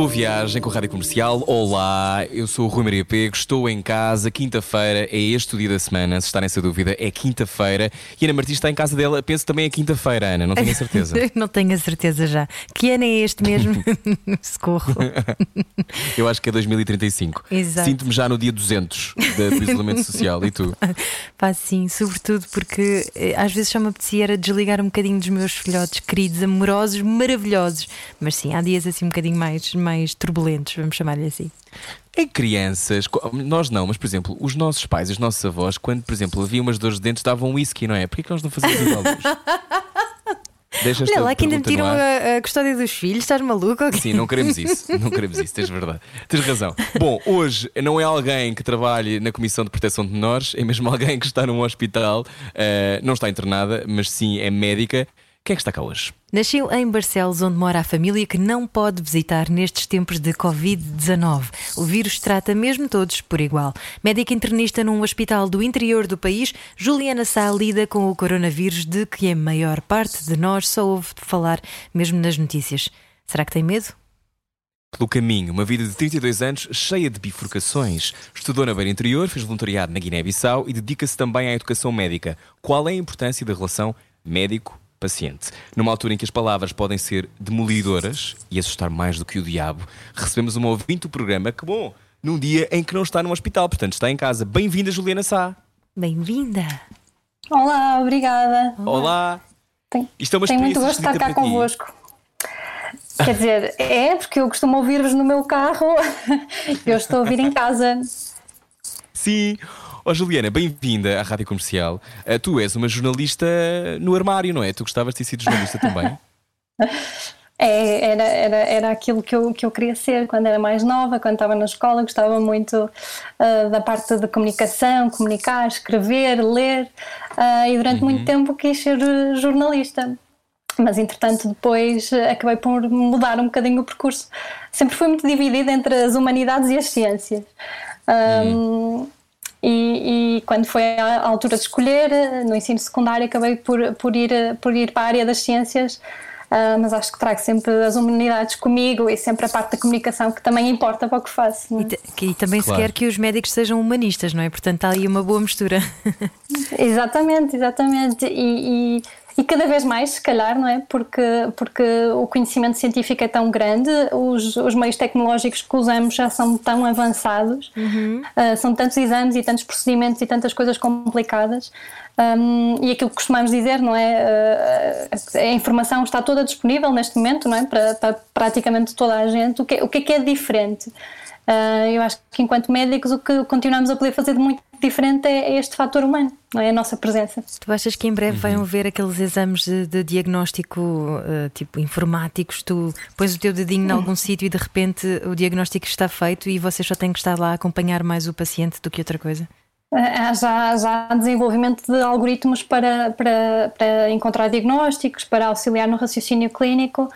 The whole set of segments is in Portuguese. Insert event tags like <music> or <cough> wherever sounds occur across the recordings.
Boa viagem com a Rádio Comercial. Olá, eu sou o Rui Maria Pego, estou em casa. Quinta-feira é este o dia da semana. Se está nessa dúvida, é quinta-feira. E Ana Martins está em casa dela. Penso também é quinta-feira, Ana, não tenho a certeza. <laughs> não tenho a certeza já. Que ano é este mesmo? <laughs> <laughs> Socorro. eu acho que é 2035. Exato. Sinto-me já no dia 200 do isolamento social. E tu? Pá, sim, sobretudo porque eh, às vezes só me apetecia era desligar um bocadinho dos meus filhotes queridos, amorosos, maravilhosos. Mas sim, há dias assim um bocadinho mais mais turbulentos, vamos chamar-lhe assim. Em crianças, nós não, mas por exemplo, os nossos pais, os nossos avós, quando por exemplo havia umas dores de dentes, davam whisky, não é? Porquê que nós não fazíamos igual? <laughs> Olha lá que ainda me tiram a, a, custódia dos filhos, estás maluco? Sim, não queremos isso, não queremos isso, tens verdade, tens razão. Bom, hoje não é alguém que trabalhe na Comissão de Proteção de Menores, é mesmo alguém que está num hospital, uh, não está internada, mas sim é médica quem é que está cá hoje? Nasceu em Barcelos, onde mora a família que não pode visitar nestes tempos de Covid-19. O vírus trata mesmo todos por igual. Médica internista num hospital do interior do país, Juliana Sá lida com o coronavírus de que a maior parte de nós só ouve falar mesmo nas notícias. Será que tem medo? Pelo caminho, uma vida de 32 anos cheia de bifurcações. Estudou na Beira Interior, fez voluntariado na Guiné-Bissau e dedica-se também à educação médica. Qual é a importância da relação médico paciente. Numa altura em que as palavras podem ser demolidoras e assustar mais do que o diabo, recebemos uma ouvinte do programa que, bom, num dia em que não está no hospital, portanto está em casa. Bem-vinda, Juliana Sá. Bem-vinda. Olá, obrigada. Olá. Tem, Isto é uma tenho muito gosto de estar cá convosco. Quer dizer, é porque eu costumo ouvir-vos no meu carro, <laughs> eu estou a ouvir em casa. Sim. Oh, Juliana, bem-vinda à Rádio Comercial. Uh, tu és uma jornalista no armário, não é? Tu gostavas de ter sido jornalista <laughs> também? É, era, era, era aquilo que eu, que eu queria ser quando era mais nova, quando estava na escola, gostava muito uh, da parte de comunicação, comunicar, escrever, ler, uh, e durante uhum. muito tempo quis ser jornalista. Mas entretanto, depois acabei por mudar um bocadinho o percurso. Sempre fui muito dividida entre as humanidades e as ciências. Um, uhum. E, e, quando foi a altura de escolher, no ensino secundário, acabei por, por, ir, por ir para a área das ciências, uh, mas acho que trago sempre as humanidades comigo e sempre a parte da comunicação que também importa para o que faço. É? E, e, também claro. se quer que os médicos sejam humanistas, não é? Portanto, há aí uma boa mistura. exatamente, exatamente. E, e cada vez mais, se calhar, não é? Porque, porque o conhecimento científico é tão grande, os, os meios tecnológicos que usamos já são tão avançados, uhum. uh, são tantos exames e tantos procedimentos e tantas coisas complicadas. Um, e aquilo que costumamos dizer, não é? Uh, a informação está toda disponível neste momento, não é? Para, para praticamente toda a gente. O que, o que é que é diferente? Uh, eu acho que enquanto médicos o que continuamos a poder fazer de muito diferente é, é este fator humano, não é a nossa presença. Tu achas que em breve uhum. vão ver aqueles exames de, de diagnóstico uh, tipo informáticos? Tu pões o teu dedinho em algum sítio e de repente o diagnóstico está feito e você só tem que estar lá a acompanhar mais o paciente do que outra coisa? Há já, já há desenvolvimento de algoritmos para, para, para encontrar diagnósticos, para auxiliar no raciocínio clínico.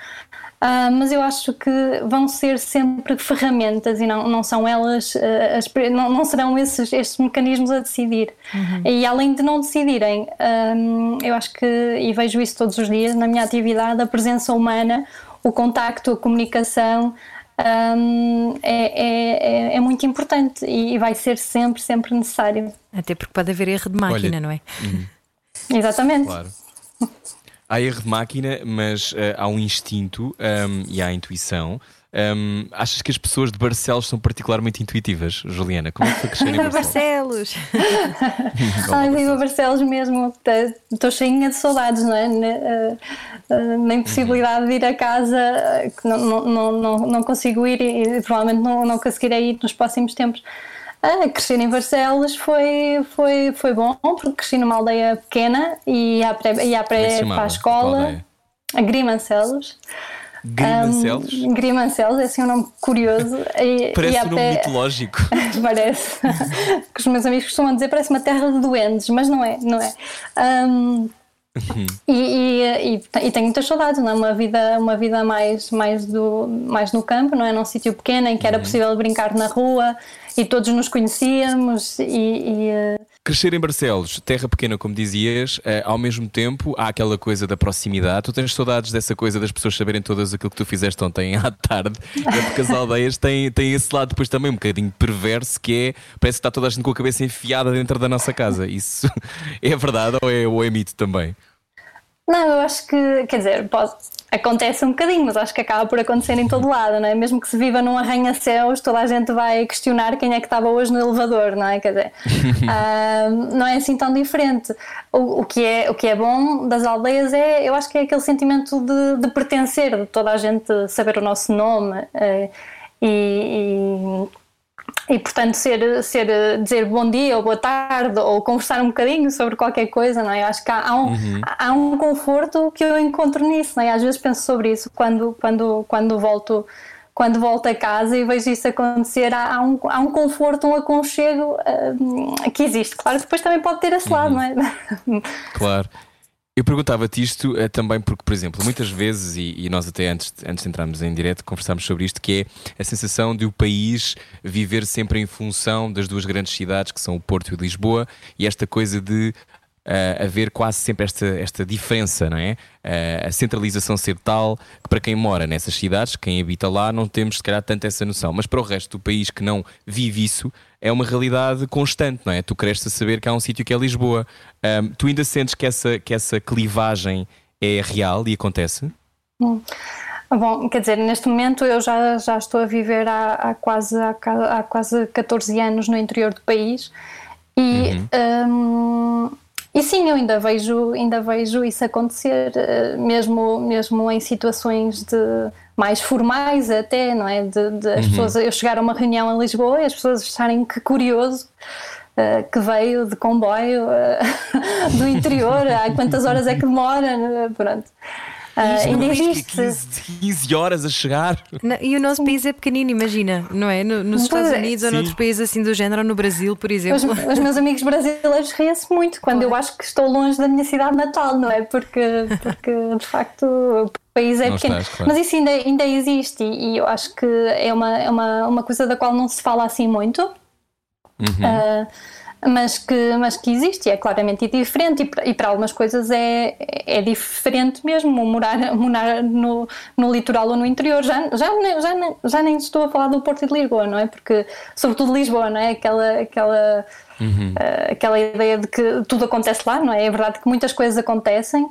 Uh, mas eu acho que vão ser sempre ferramentas e não, não são elas, uh, as, não, não, serão esses, estes mecanismos a decidir. Uhum. E além de não decidirem, um, eu acho que, e vejo isso todos os dias na minha atividade, a presença humana, o contacto, a comunicação. Um, é, é, é, é, muito importante e vai ser sempre, sempre necessário. Até porque pode haver erro de máquina, Olha, não é? Uhum. Exatamente. Claro. Há erro de máquina, mas uh, há um instinto um, e há intuição. Um, achas que as pessoas de Barcelos são particularmente intuitivas, Juliana? Como é que foi crescer em Barcelos? <laughs> Ai, viva Barcelos mesmo. Estou cheinha de saudades, não é? Na, eh, eh, impossibilidade de ir a casa, que não, não, não, não consigo ir e, e provavelmente não, não conseguirei ir nos próximos tempos. Ah, crescer em Barcelos foi, foi, foi bom, porque cresci numa aldeia pequena e ia para, ia para, é para a escola, a Grimancelos. Grimancelos? Um, Grimancelos, é assim um nome curioso. E, parece um nome mitológico. <laughs> parece. <laughs> que os meus amigos costumam dizer parece uma terra de duendes, mas não é, não é. Um, e, e, e, e, tenho muitas saudades, não é? Uma vida, uma vida mais, mais, do, mais no campo, não é? Num sítio pequeno em que era uhum. possível brincar na rua e todos nos conhecíamos e, eh, Crescer em Barcelos, terra pequena, como dizias, uh, ao mesmo tempo há aquela coisa da proximidade. Tu tens saudades dessa coisa das pessoas saberem todas aquilo que tu fizeste ontem à tarde, é <laughs> porque as aldeias têm, têm esse lado depois também um bocadinho perverso, que é parece que está toda a gente com a cabeça enfiada dentro da nossa casa. Isso <laughs> é verdade ou é, ou é mito também? Não, eu acho que, quer dizer, pode, acontece um bocadinho, mas acho que acaba por acontecer em todo lado, não é? Mesmo que se viva num arranha-céus, toda a gente vai questionar quem é que estava hoje no elevador, não é? Quer dizer, uh, <laughs> não é assim tão diferente. O, o, que é, o que é bom das aldeias é, eu acho que é aquele sentimento de, de pertencer, de toda a gente saber o nosso nome uh, e, e e portanto ser, ser dizer bom dia ou boa tarde ou conversar um bocadinho sobre qualquer coisa, não é? Eu acho que há, há um, uhum. há um conforto que eu encontro nisso, não é? Às vezes penso sobre isso quando, quando, quando volto quando volto a casa e vejo isso acontecer, há, há, um, há um conforto, um aconchego uh, que existe. Claro que depois também pode ter esse lado, uhum. não é? <laughs> Claro. Eu perguntava-te isto uh, também porque, por exemplo, muitas vezes, e, e, nós até antes, antes de entrarmos em direto conversámos sobre isto, que é a sensação de o país viver sempre em função das duas grandes cidades, que são o Porto e Lisboa, e esta coisa de uh, haver quase sempre esta, esta diferença, não é? Uh, a centralização ser tal que para quem mora nessas cidades, quem habita lá, não temos se calhar tanto essa noção, mas para o resto do país que não vive isso, é uma realidade constante, não é? Tu cresces a saber que há um sítio que é Lisboa. Um, tu ainda sentes que essa, que essa clivagem é real e acontece? Hum. Bom, quer dizer, neste momento eu já, já estou a viver há, há quase, há, há, quase 14 anos no interior do país e uhum. um, e sim, eu ainda vejo, ainda vejo isso acontecer, eh, mesmo, mesmo em situações de mais formais até, não é? De, de as uhum. pessoas, eu chegar a uma reunião em Lisboa e as pessoas acharem que curioso uh, que veio de comboio uh, <laughs> do interior, há quantas horas é que demora, pronto. Uh, ainda existe. 15, 15 horas a chegar. Não, e o nosso país é pequenino, imagina, não é? No, nos Estados é. Unidos ou noutros países assim do género, ou no Brasil, por exemplo. Os, os meus amigos brasileiros riem-se muito quando eu acho que estou longe da minha cidade natal, não é? Porque, porque de facto o país é não pequeno. Estás, claro. Mas isso ainda, ainda existe e, e, eu acho que é uma, é uma, uma coisa da qual não se fala assim muito. Uhum. Uh, mas que, mas que existe e é claramente diferente e para, e para algumas coisas é, é diferente mesmo morar, <laughs> morar no, no litoral ou no interior já, já, já, já nem estou a falar do Porto de Lisboa, não é? Porque sobretudo Lisboa, não é? Aquela, aquela, uhum. uh, aquela ideia de que tudo acontece lá, não é? É verdade que muitas coisas acontecem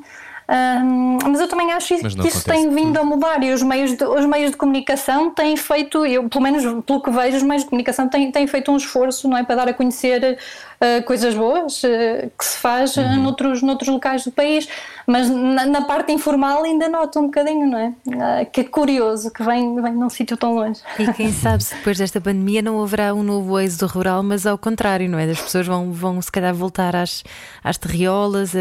um, mas eu também acho que isso tem vindo a mudar e os meios, de, os meios de comunicação têm feito, eu, pelo menos pelo que vejo, os meios de comunicação têm, têm feito um esforço não é, para dar a conhecer uh, coisas boas uh, que se faz uhum. noutros, noutros locais do país, mas na, na, parte informal ainda noto um bocadinho, não é? Uh, que é curioso que vem, vem num sítio tão longe. E quem <laughs> sabe se depois desta pandemia não haverá um novo êxodo rural, mas ao contrário, não é? As pessoas vão, vão se calhar voltar às, às terriolas,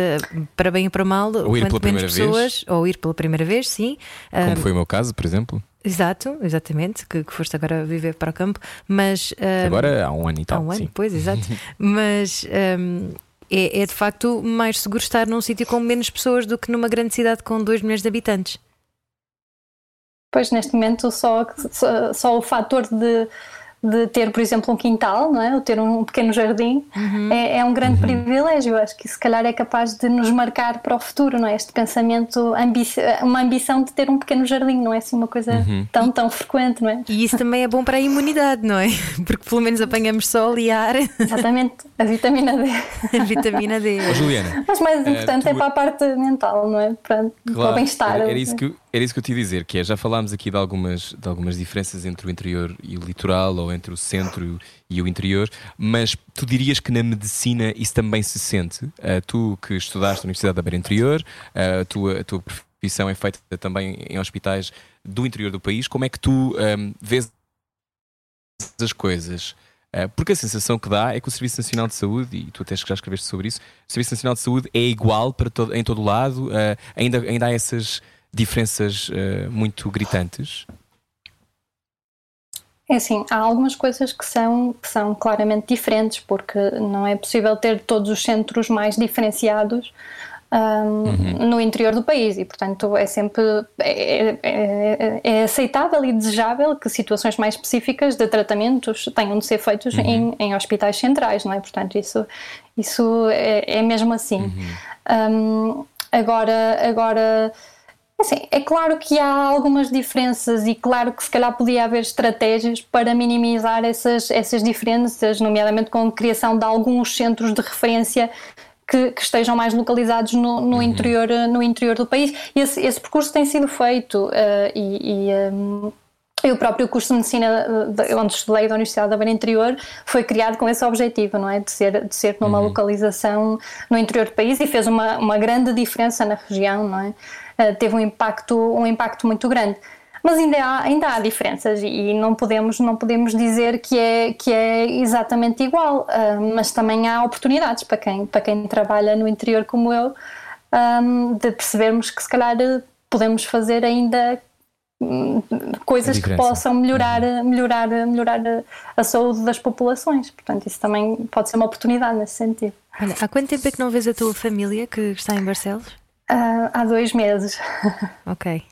para bem ou para mal. Ou ir pela primeira pessoas, vez. Ou ir pela primeira vez, sim. Como foi o meu caso, por exemplo. Exato, exatamente, que, que, foste agora viver para o campo, mas um, agora há um ano e tal. Há um ano, sim. pois, exato. <laughs> mas um, é, é, de facto mais seguro estar num sítio com menos pessoas do que numa grande cidade com 2 milhões de habitantes. Pois neste momento só, só, só o fator de de ter, por exemplo, um quintal, não é? ou ter um pequeno jardim, uhum. é, é, um grande uhum. privilégio. Acho que se calhar é capaz de nos marcar para o futuro, não é? Este pensamento, ambici uma ambição de ter um pequeno jardim, não é assim uma coisa uhum. tão, tão frequente, não é? E isso também é bom para a imunidade, não é? <laughs> Porque pelo menos apanhamos sol e ar. Exatamente, a vitamina D. <laughs> A vitamina D. Oh, Juliana. Mas mais importante uh, tu... é para a parte mental, não é? Para, claro, para o bem-estar. Era, era, isso que, era isso que eu te ia dizer, que é, já falámos aqui de algumas, de algumas diferenças entre o interior e o litoral, ou entre o centro e o interior, mas tu dirias que na medicina isso também se sente? Uh, tu que estudaste na Universidade da Beira Interior, uh, tua, a tua profissão é feita também em hospitais do interior do país, como é que tu um, vês as coisas? Uh, porque a sensação que dá é que o Serviço Nacional de Saúde, e tu até já escreveste sobre isso, o Serviço Nacional de Saúde é igual para todo, em todo lado, ainda, ainda há essas diferenças uh, muito gritantes? É assim, há algumas coisas que são, que são claramente diferentes, porque não é possível ter todos os centros mais diferenciados um, uhum. no interior do país e, portanto, é sempre é, é, é, aceitável e desejável que situações mais específicas de tratamentos tenham de ser feitos uhum. em, em, hospitais centrais, não é? Portanto, isso, isso é, é mesmo assim. Uhum. Um, agora, agora assim, é claro que há algumas diferenças e claro que se calhar podia haver estratégias para minimizar essas, essas diferenças, nomeadamente com a criação de alguns centros de referência que, que, estejam mais localizados no, no uhum. interior, no interior do país. Esse, esse percurso tem sido feito uh, e, e um, o próprio curso de medicina eh, onde estudei da Universidade da Beira Interior foi criado com esse objetivo, não é? De ser, de ser numa uhum. localização no interior do país e fez uma, uma grande diferença na região, não é? Uh, teve um impacto, um impacto muito grande mas ainda há, ainda há diferenças e não podemos, não podemos dizer que é, que é exatamente igual, uh, mas também há oportunidades para quem, para quem trabalha no interior como eu, um, de percebermos que se calhar podemos fazer ainda hum, coisas que possam melhorar, uhum. melhorar, melhorar a saúde das populações. Portanto, isso também pode ser uma oportunidade nesse sentido. Olha, há quanto tempo é que não vês a tua família que está em Barcelos? Uh, há dois meses. <laughs> Ok.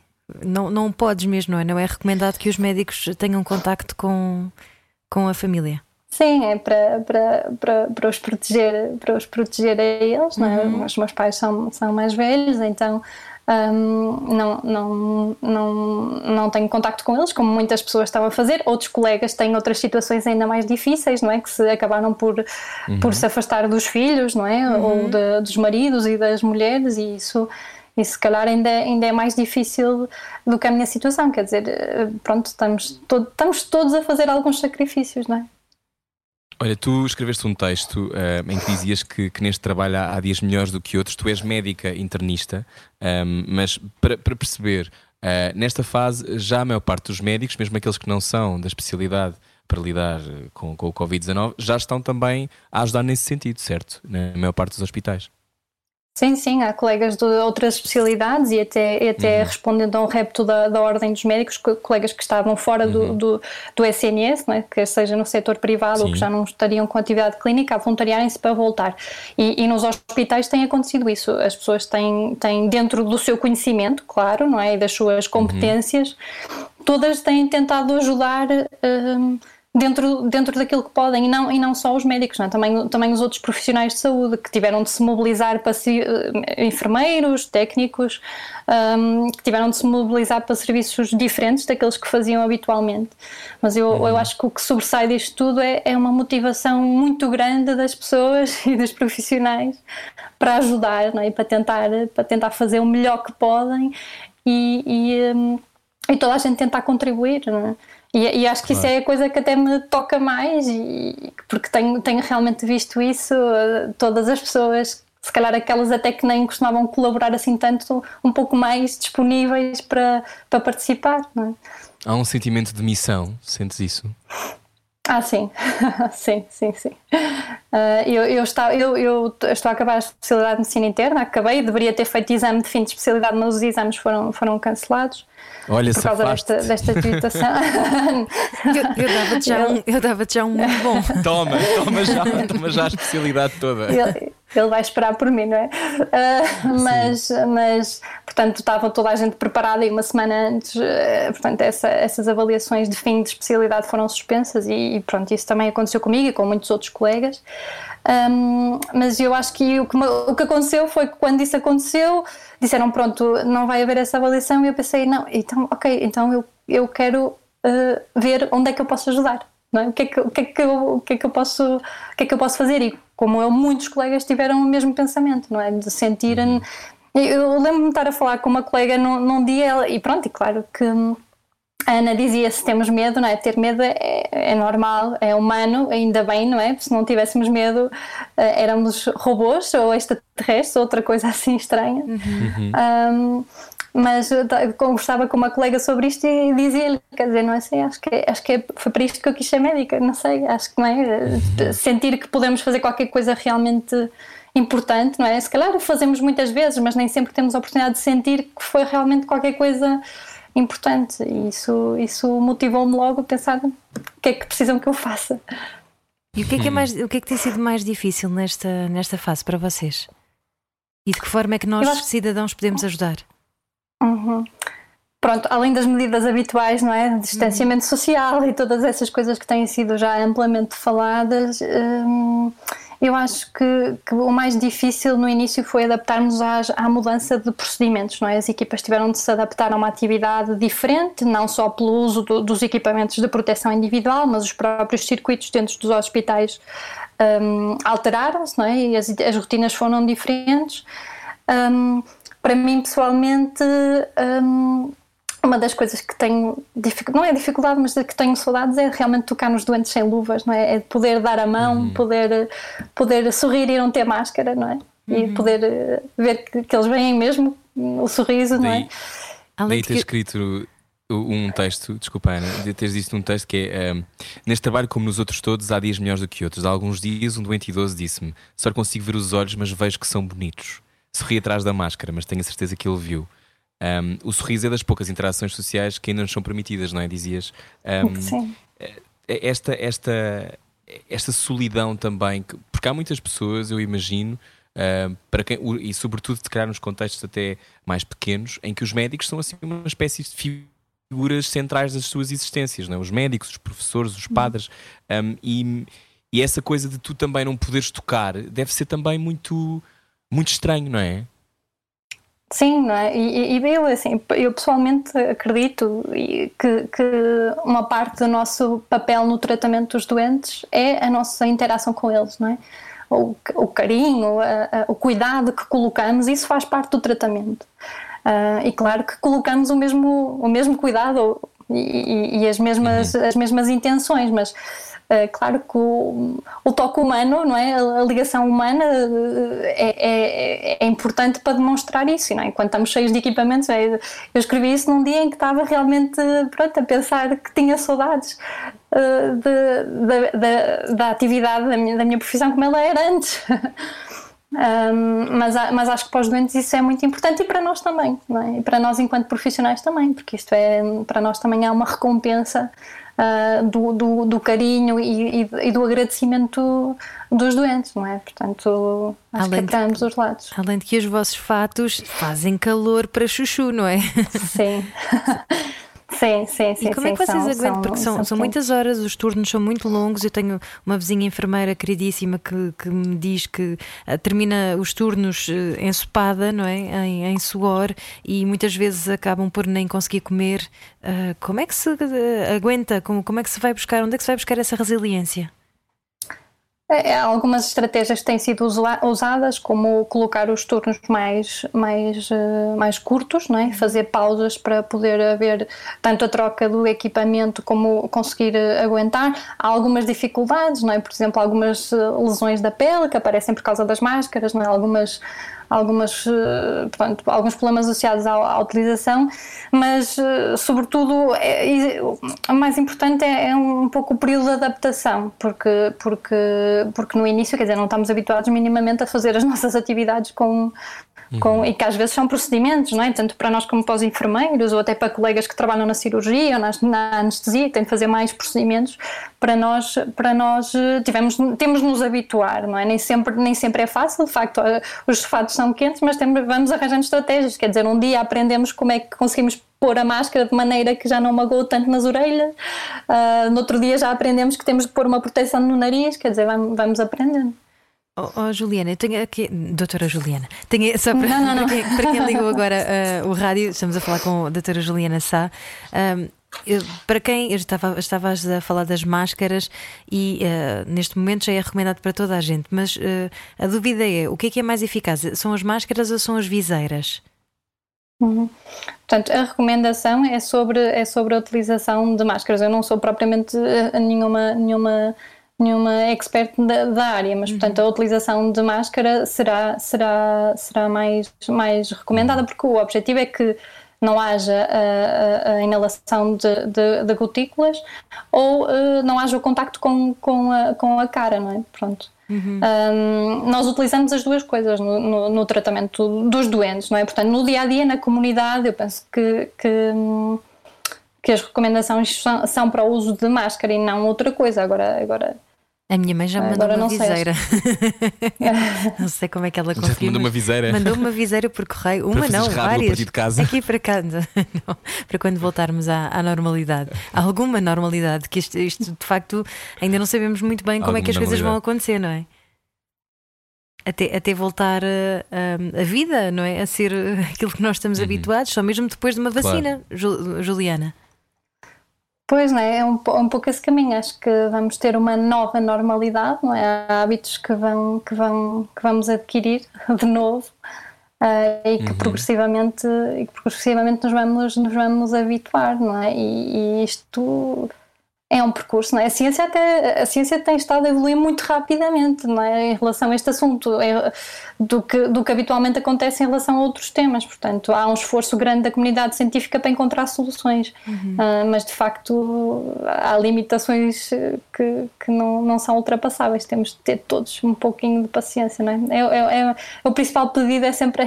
Não, não podes mesmo, não é? Não é recomendado que os médicos tenham contacto com, com a família. Sim, é para, para, para, para, os proteger, para os proteger a eles, não é? Uhum. Os meus pais são, são mais velhos, então um, não, não, não, não tenho contacto com eles, como muitas pessoas estão a fazer. Outros colegas têm outras situações ainda mais difíceis, não é? Que se acabaram por, uhum. por se afastar dos filhos, não é? Uhum. Ou de, dos maridos e das mulheres, e isso e se calhar ainda, ainda é mais difícil do que a minha situação, quer dizer, eh, pronto, estamos, todo, estamos todos a fazer alguns sacrifícios, não é? Olha, tu escreveste um texto uh, em que dizias que, que neste trabalho há, há, dias melhores do que outros. Tu és médica internista, um, ehm, mas para, perceber, uh, nesta fase já a maior parte dos médicos, mesmo aqueles que não são da especialidade para lidar com, com o Covid-19, já estão também a ajudar nesse sentido, certo? Na maior parte dos hospitais. Sim, sim, há colegas de outras especialidades e até, e até uhum. respondendo a um repto da, da Ordem dos Médicos, colegas que estavam fora uhum. do, do, do, SNS, é? que seja no setor privado sim. ou que já não estariam com atividade clínica, a voluntariarem-se para voltar. E, e, nos hospitais tem acontecido isso. As pessoas têm, têm, dentro do seu conhecimento, claro, não é? e das suas uhum. competências, uhum. todas têm tentado ajudar. Um, dentro, dentro daquilo que podem, e não, e não só os médicos, não é? também, também os outros profissionais de saúde que tiveram de se mobilizar para se, uh, enfermeiros, técnicos, um, que tiveram de se mobilizar para serviços diferentes daqueles que faziam habitualmente. Mas eu, uhum. eu acho que o que sobressai disto tudo é, é uma motivação muito grande das pessoas <laughs> e dos profissionais para ajudar não é? e para tentar, para tentar fazer o melhor que podem e, e, um, e toda a gente tentar contribuir. Não é? E, e, acho que isso é a coisa que até me toca mais, e, porque tenho, tenho realmente visto isso, eh, todas as pessoas, se calhar aquelas até que nem costumavam colaborar assim tanto, um pouco mais disponíveis para, para participar. É? Há um sentimento de missão, sentes isso? Ah, <laughs> sim, sim, sim, sim. Uh, eu, eu, está, eu, eu, estou a acabar a especialidade de medicina interna, acabei, deveria ter feito exame de fim de especialidade, mas os exames foram, foram cancelados. Olha, por causa desta, desta situação. <laughs> eu, eu dava-te já, um, eu dava já um muito bom. <laughs> Toma, toma já, toma já a especialidade toda. Ele, ele vai esperar por mim, não é? Uh, mas, mas, portanto, estava toda a gente preparada e uma semana antes, uh, portanto, essa, essas avaliações de fim de especialidade foram suspensas e, e, pronto, isso também aconteceu comigo e com muitos outros colegas. Um, mas eu acho que o que, o que aconteceu foi que quando isso aconteceu, disseram pronto, não vai haver essa avaliação e eu pensei, não, então, ok, então eu, eu quero uh, ver onde é que eu posso ajudar. É? o, que é que, o, que é que eu, o que é que eu posso o que é que eu posso fazer e como eu muitos colegas tiveram o mesmo pensamento não é de sentirem uhum. Eu lembro-me de estar a falar com uma colega num, num dia e pronto e claro que a Ana dizia se temos medo, não é? Ter medo é, é, normal, é humano, ainda bem, não é? Se não tivéssemos medo, eh, éramos robôs ou extraterrestres, outra coisa <laughs> assim estranha. Uhum. Um, mas conversava com uma colega sobre isto e dizia-lhe, quer dizer, não é assim, acho que, acho que é, foi para isto que eu quis ser médica, não sei, acho que não é? Uhum. Sentir que podemos fazer qualquer coisa realmente importante, não é? Se calhar fazemos muitas vezes, mas nem sempre temos a oportunidade de sentir que foi realmente qualquer coisa importante. E isso, isso motivou-me logo a pensar o que é que precisam que eu faça. E o que é que, é mais, o que, é que tem sido mais difícil nesta, nesta fase para vocês? E de que forma é que nós, acho... cidadãos, podemos ajudar? Uhum. Pronto, além das medidas habituais, não é? Distanciamento uhum. social e todas essas coisas que têm sido já amplamente faladas, hum, eu acho que, que, o mais difícil no início foi adaptarmos às, à mudança de procedimentos, não é? As equipas tiveram de se adaptar a uma atividade diferente, não só pelo uso do, dos equipamentos de proteção individual, mas os próprios circuitos dentro dos hospitais um, alteraram-se, não é? E as, as rotinas foram diferentes. Um, para mim, pessoalmente, um, uma das coisas que tenho, não é dificuldade, mas que tenho saudades é realmente tocar nos doentes sem luvas, não é? É poder dar a mão, uhum. poder, poder sorrir e não ter máscara, não é? E uhum. poder eh, ver que, que, eles veem mesmo o sorriso, daí, não é? Daí ter que... escrito um texto, desculpa Ana, de teres dito um texto que é um, Neste trabalho, como nos outros todos, há dias melhores do que outros. Há alguns dias, um doente idoso disse-me: Só consigo ver os olhos, mas vejo que são bonitos. Sorri atrás da máscara, mas tenho a certeza que ele viu. Um, o sorriso é das poucas interações sociais que ainda não são permitidas, não é? Dizias. Um, <laughs> Sim. Eh, esta, esta, esta solidão também, porque há muitas pessoas, eu imagino, uh, para quem, e sobretudo de criar nos contextos até mais pequenos, em que os médicos são assim uma espécie de figuras centrais das suas existências, não é? os médicos, os professores, os padres, um, e, e essa coisa de tu também não poderes tocar deve ser também muito, muito estranho, não é? Sim, não é? E, e, eu, assim, eu pessoalmente acredito que, que uma parte do nosso papel no tratamento dos doentes é a nossa interação com eles, não é? O, o carinho, a, a, o cuidado que colocamos, isso faz parte do tratamento. Uh, e claro que colocamos o mesmo, o mesmo cuidado e, e, as, mesmas, uhum. as mesmas intenções, mas Uh, claro que o, o, toque humano, não é? A, ligação humana eh, é, é, é, importante para demonstrar isso, não é? Quando estamos cheios de equipamentos, é, eu escrevi isso num dia em que estava realmente pronto, a pensar que tinha saudades uh, de, de, de, da atividade da minha, da minha profissão como ela era antes. <laughs> Um, mas, mas acho que para os doentes isso é muito importante e para nós também, é? e para nós enquanto profissionais também, porque isto é para nós também há uma recompensa uh, do, do, do, carinho e, e, e, do agradecimento dos doentes, não é? Portanto, acho além que é para ambos os lados. Além de que os vossos fatos fazem calor para chuchu, não é? Sim. <laughs> Sim, sim, sim. E como sim, é que vocês são, aguentam? Porque são, são, são muitas horas, os turnos são muito longos. Eu tenho uma vizinha enfermeira queridíssima que, que me diz que uh, termina os turnos uh, ensopada, não é? Em, em, suor e muitas vezes acabam por nem conseguir comer. Uh, como é que se aguenta? Como, como é que se vai buscar? Onde é que se vai buscar essa resiliência? É, é, algumas estratégias têm sido usadas, como colocar os turnos mais, mais, eh, mais curtos, não é? fazer pausas para poder haver tanto a troca do equipamento como conseguir eh, aguentar. Há algumas dificuldades, não é? por exemplo, algumas eh, lesões da pele que aparecem por causa das máscaras, não é? algumas algumas, eh, alguns problemas associados à, à utilização, mas eh, sobretudo é, o mais importante é, é, um pouco o período de adaptação, porque, porque, porque no início, quer dizer, não estamos habituados minimamente a fazer as <laughs> nossas atividades com, com, uhum. e que às vezes são procedimentos, não é? Tanto para nós como para os enfermeiros, ou até para colegas que trabalham na cirurgia ou na, na anestesia, que têm de fazer mais procedimentos, para nós, para nós eh, tivemos, temos de nos habituar, não é? Nem sempre, nem sempre é fácil, de facto, eh, os fatos são quentes, mas temos, vamos arranjando estratégias, quer dizer, um dia aprendemos como é que conseguimos pôr a máscara de maneira que já não magoa tanto nas orelhas, uh, no outro dia já aprendemos que temos de pôr uma proteção no nariz, quer dizer, vamos, vamos aprendendo. Oh, oh, Juliana, eu tenho aqui, doutora Juliana, tenho, só para, não, não, não. <laughs> Para, quem, para, quem, ligou agora uh, o rádio, estamos a falar com a doutora Juliana Sá. Um, eu, para quem eu estava, estava a falar das máscaras e uh, neste momento já é recomendado para toda a gente, mas uh, a dúvida é o que é que é mais eficaz? São as máscaras ou são as viseiras? Uhum. Portanto, a recomendação é sobre, é sobre a utilização de máscaras. Eu não sou propriamente nenhuma, nenhuma nenhuma expert da, da área, mas portanto a uhum. utilização de máscara será, será, será mais, mais recomendada porque o objetivo é que não haja a, a, a inalação de, de, de, gotículas ou uh, não haja o contacto com, com, a, com a cara, não é? Pronto. Uhum. Um, nós utilizamos as duas coisas no, no, no, tratamento dos doentes, não é? Portanto, no dia a dia, na comunidade, eu penso que, que, que as recomendações são, são, para o uso de máscara e não outra coisa. Agora, agora A minha mãe já me mandou Agora uma não sei, viseira. <laughs> não sei como é que ela Já conseguiu. mandou uma viseira? Mandou uma viseira por correio. Uma não, várias. de casa? Aqui para casa. <laughs> Não, para quando voltarmos à, à normalidade. Há alguma normalidade, que isto, isto, de facto ainda não sabemos muito bem como é que as coisas vão acontecer, não é? Até, até voltar a, a- a vida, não é? A ser <laughs> aquilo que nós estamos Uhum. habituados, só mesmo depois de uma Claro. vacina, Ju- Juliana. Pois, não é? É um, po- um pouco esse caminho. Acho que vamos ter uma nova normalidade, não é? Há hábitos que, vão, que, vão, que vamos adquirir <laughs> de novo ah, e que progressivamente, e que progressivamente nos, vamos, nos vamos habituar, não é? E, e isto é um percurso, não é? A ciência, até, a ciência tem estado a evoluir muito rapidamente, não é? Em relação a este assunto, é, do, que, do que habitualmente acontece em relação a outros temas. Portanto, há um esforço grande da comunidade científica para encontrar soluções, Ah, mas de facto há limitações que, que não, não são ultrapassáveis. Temos de ter todos um pouquinho de paciência, não é? É, é- é- o principal pedido é sempre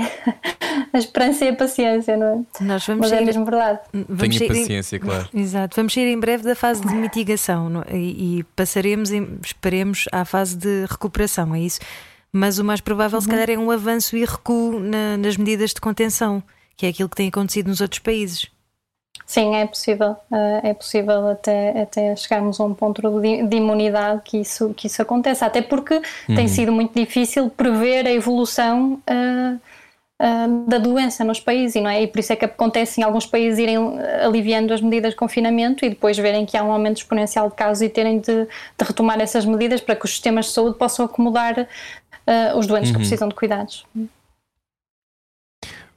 a esperança e a paciência, não é? Nós vamos Mas é sair- mesmo verdade. Vamos Tenha sair- paciência, claro. Exato, vamos sair em breve da fase de mitigação não e, e passaremos, em- esperemos, à fase de recuperação, é isso. Mas o mais provável, se calhar, é um avanço e recuo na- nas medidas de contenção, que é aquilo que tem acontecido nos outros países. Sim, é possível. eh, É possível até, até chegarmos a um ponto de, de imunidade que isso, que isso aconteça. Até porque tem sido muito difícil prever a evolução eh, eh, da doença nos países, não é? E por isso é que acontece em alguns países irem aliviando as medidas de confinamento e depois verem que há um aumento exponencial de casos e terem de, de retomar essas medidas para que os sistemas de saúde possam acomodar eh, os doentes que precisam de cuidados.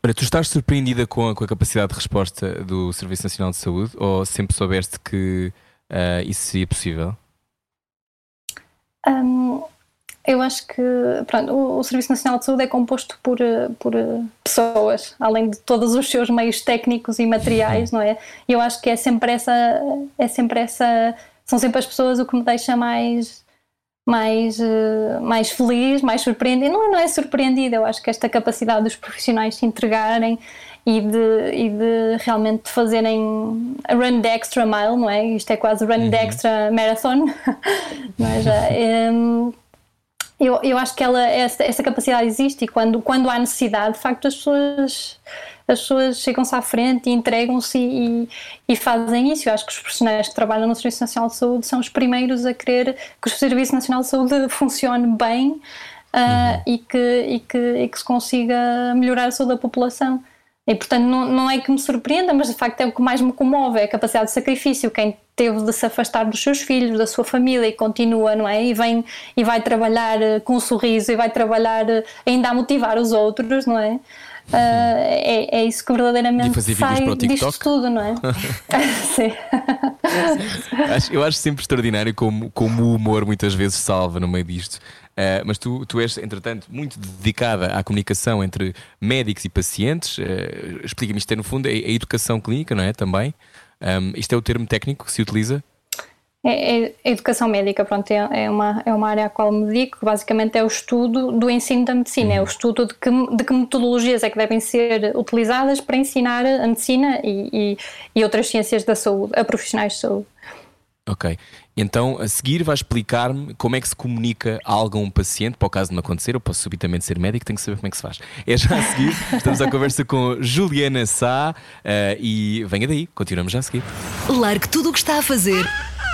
Olha, tu estás surpreendida com a, com a capacidade de resposta do Serviço Nacional de Saúde ou sempre soubeste que ah, isso seria possível? Hum, eu acho que pronto, o, o Serviço Nacional de Saúde é composto por, eh, por eh, pessoas, além de todos os seus meios técnicos e materiais, <laughs> não é? E eu acho que é sempre essa, é sempre essa, são sempre as pessoas o que me deixa mais mais, eh, mais feliz, mais surpreendida. Não, não é surpreendida, eu acho que esta capacidade dos profissionais se entregarem e de, e de realmente fazerem a run the extra mile, não é? Isto é quase run the extra marathon, <laughs> não é? Já, <laughs> eu, eu acho que ela, essa, essa capacidade existe e quando, quando há necessidade, de facto, as pessoas, as pessoas chegam-se à frente e entregam-se e, e fazem isso. Eu acho que os profissionais que trabalham no Serviço Nacional de Saúde são os primeiros a querer que o Serviço Nacional de Saúde funcione bem ah, e, que, e, que, e que se consiga melhorar a saúde da população. E portanto não, não é que me surpreenda, mas de facto é o que mais me comove, é a capacidade de sacrifício. Quem teve de se afastar dos seus filhos, da sua família e continua, não é? E vem e vai trabalhar eh, com um sorriso e vai trabalhar eh, ainda a motivar os outros, não é? Ah, é, é isso que E verdadeiramente fazer vídeos sai para o TikTok? disto tudo, não é? <laughs> <laughs> Sim. Eu acho sempre extraordinário como, como o humor muitas vezes salva no meio disto. Ah, mas tu, tu és, entretanto, muito dedicada à comunicação entre médicos e pacientes. Ah, Explica-me isto, é, no fundo, é a educação clínica, não é? Também. Ahm, isto é o termo técnico que se utiliza? É, é- a educação médica, pronto, é, é uma, é uma área à qual me dedico, que basicamente é o estudo do ensino da medicina, é o estudo de que, de que metodologias é que devem ser utilizadas para ensinar a medicina e, e, e outras ciências da saúde, a profissionais de saúde. Ok. Então, a seguir, vais explicar-me como é que se comunica algo a um paciente, para o caso de não acontecer, eu posso subitamente ser médico, tenho que saber como é que se faz. É já a seguir, <laughs> estamos à conversa com Juliana Sá eh, e venha daí, continuamos já a seguir. Largue tudo o que está a fazer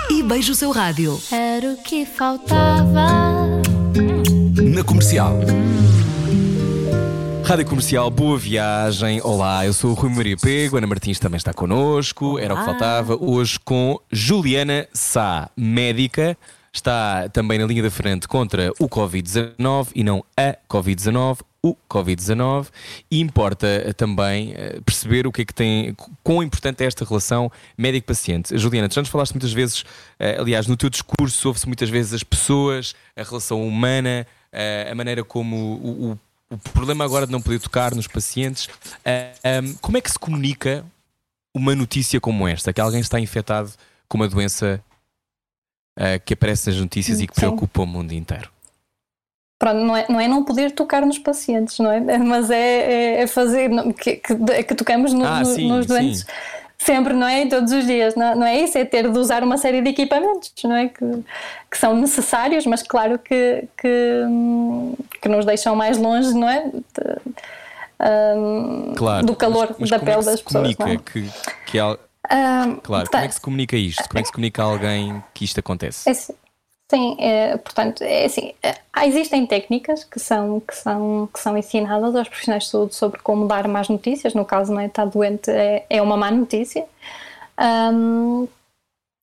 e beije o seu rádio. Era o que faltava. Na comercial. Rádio Comercial, boa viagem. Olá, eu sou o Rui Maria Pego, Ana Martins também está connosco. Era o que faltava. Hoje com Juliana Sá, médica. Está também na linha da frente contra o Covid-19 e não a Covid-19, o Covid-19. E importa eh, também eh, perceber o que é que tem, quão importante é esta relação médico-paciente. Juliana, tu já nos falaste muitas vezes, eh, aliás, no teu discurso, ouve-se muitas vezes as pessoas, a relação humana, a maneira como o, o o problema agora de não poder tocar nos pacientes. Ahm, como é que se comunica uma notícia como esta? Que alguém está infectado com uma doença que aparece nas notícias e que preocupa o mundo inteiro? Pronto, não é, não é não poder tocar nos pacientes, não é? <laughs> Mas é, é- é fazer que, que, que tocamos no- Ah, no- sim, nos sim. doentes sempre, não é? Todos os dias, não, não, é isso? É ter de usar uma série de equipamentos, não é? Que, que são necessários, mas claro que, que, que nos deixam mais longe, não é? De, um, claro, do calor mas, mas da como pele é das pessoas. Comunica não é? que, que há- claro, como é que se comunica isto? Como é que se comunica a alguém que isto acontece? Sim, é, portanto, é assim, é, existem técnicas que são, que, são, que são ensinadas aos profissionais de saúde sobre como dar más notícias, no caso, não é, estar doente é, é uma má notícia, Ahm,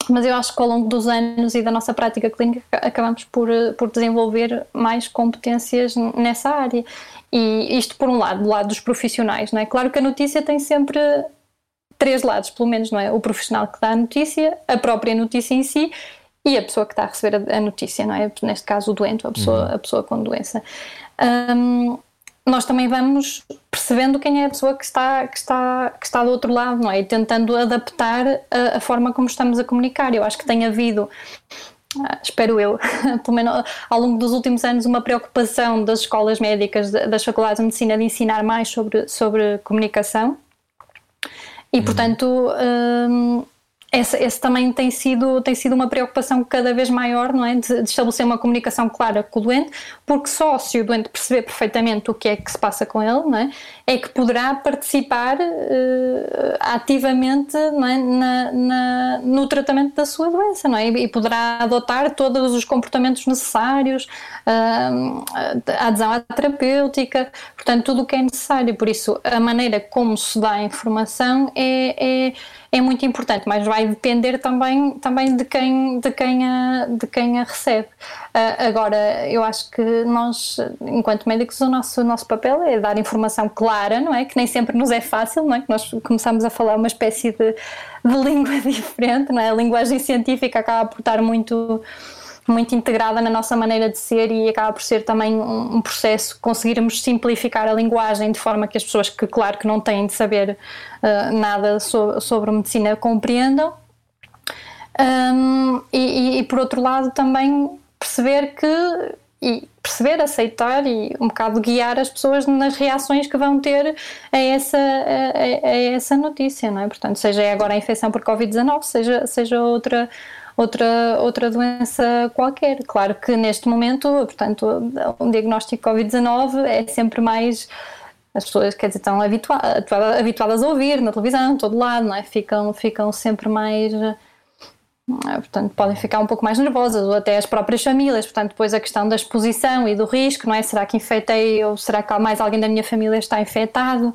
mas eu acho que ao longo dos anos e da nossa prática clínica acabamos por, eh, por desenvolver mais competências nessa área. E isto por um lado, do lado dos profissionais, não é? Claro que a notícia tem sempre três lados, pelo menos, não é? O profissional que dá a notícia, a própria notícia em si e a pessoa que está a receber a, a notícia, não é? Neste caso, o doente, a pessoa, a pessoa com doença. Hum, nós também vamos percebendo quem é a pessoa que está, que está, que está do outro lado, não é? E tentando adaptar a, a forma como estamos a comunicar. Eu acho que tem havido ah, espero eu, <laughs> pelo menos ao longo dos últimos anos, uma preocupação das escolas médicas, da- das faculdades de medicina, de ensinar mais sobre, sobre comunicação. E, portanto, hum, esse também tem sido, tem sido uma preocupação cada vez maior, não é? De, de estabelecer uma comunicação clara com o doente, porque só se o doente perceber perfeitamente o que é que se passa com ele, não é? É que poderá participar eh, ativamente não é? Na- na- no tratamento da sua doença, não é? E, poderá adotar todos os comportamentos necessários, hum, a adesão à terapêutica, portanto, tudo o que é necessário. Por isso, a maneira como se dá a informação é, é, é muito importante, mas vai depender também, também de, quem, de, quem a, de quem a recebe. Ah, agora, eu acho que nós, enquanto médicos, o nosso, o nosso papel é dar informação clara, não é? Que nem sempre nos é fácil, não é? Que nós começamos a falar uma espécie de, de língua <laughs> diferente, não é? A linguagem científica acaba por estar muito muito integrada na nossa maneira de ser e acaba por ser também um, um processo conseguirmos simplificar a linguagem de forma que as pessoas que claro que não têm de saber uh, nada so, sobre medicina compreendam um, e, e, e, por outro lado também perceber que e perceber, aceitar e um bocado guiar as pessoas nas reações que vão ter a essa, a, a essa notícia, não é? Portanto, seja agora a infecção por Covid-19, seja, seja outra outra, outra doença qualquer. Claro que neste momento, portanto, um diagnóstico Covid-19 é sempre mais. As pessoas, quer dizer, estão habitua habituadas a ouvir na televisão, todo lado, não é? Ficam, ficam sempre mais. Portanto, podem ficar um pouco mais nervosas, ou até as próprias famílias. Portanto, depois a questão da exposição e do risco, não é? Será que infectei ou será que mais alguém da minha família está infectado?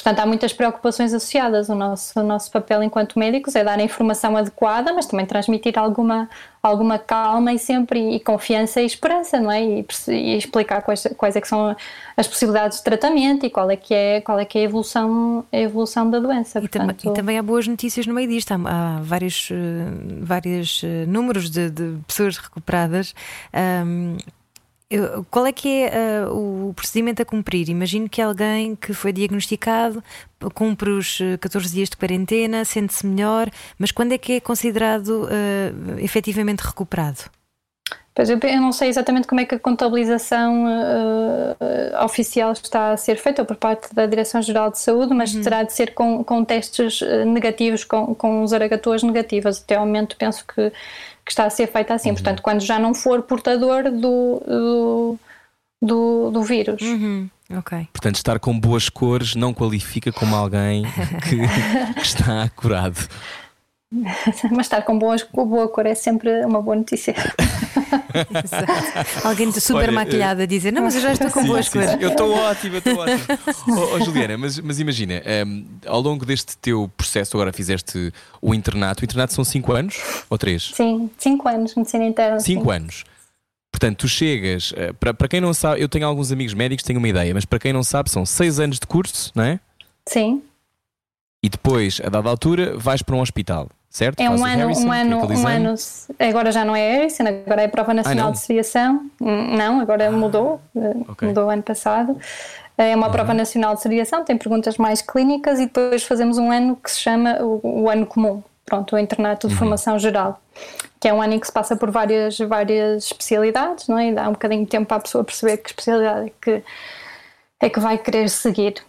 Portanto, há muitas preocupações associadas. O nosso, o nosso papel enquanto médicos é dar a informação adequada, mas também transmitir alguma, alguma calma e sempre e confiança e esperança, não é? E, e explicar quais, quais é são as possibilidades de tratamento e qual é que é, qual é, que é a, evolução, a evolução da doença. E, Portanto, tam e também há boas notícias no meio disto. Há, há vários, uh, vários uh, números de, de, pessoas recuperadas. Um, qual é que é uh, o procedimento a cumprir? Imagino que alguém que foi diagnosticado cumpre os 14 dias de quarentena, sente-se melhor, mas quando é que é considerado uh, efetivamente recuperado? Pois eu, não sei exatamente como é que a contabilização uh, oficial está a ser feita por parte da Direção-Geral de Saúde, mas uhum. terá de ser com, com testes negativos, com, com os aragatuas negativas. Até ao momento penso que que está a ser feita assim. Uhum. Portanto, quando já não for portador do, do, do, do vírus. Uhum. Okay. Portanto, estar com boas cores não qualifica como alguém que, <laughs> que está curado. <laughs> Mas estar com boas, com boa cor é sempre uma boa notícia. Alguém super Olha, maquilhada a dizer: Não, mas eu já estou com sim, boas sim, cores. Sim, eu estou <laughs> ótimo, eu estou ótimo. oh, oh, Juliana, mas, mas imagina, um, ao longo deste teu processo, agora fizeste o internato. O internato são 5 anos ou 3? Sim, 5 anos, medicina interna. 5 anos. Portanto, tu chegas, uh, para, para quem não sabe, eu tenho alguns amigos médicos, tenho uma ideia, mas para quem não sabe, são 6 anos de curso, não é? Sim. E depois, a dada altura, vais para um hospital certo? É um ano, Harrison, um ano, um ano, agora já não é Harrison, agora é a Prova Nacional ah, de Seriação. Não, agora ah, mudou, okay. mudou ano passado. É uma uhum. prova nacional de seriação, tem perguntas mais clínicas e depois fazemos um ano que se chama o, o ano comum, pronto, o internato de uhum. formação geral, que é um ano em que se passa por várias, várias especialidades, não é? E dá um bocadinho de tempo para a pessoa perceber que especialidade é que, é que vai querer seguir.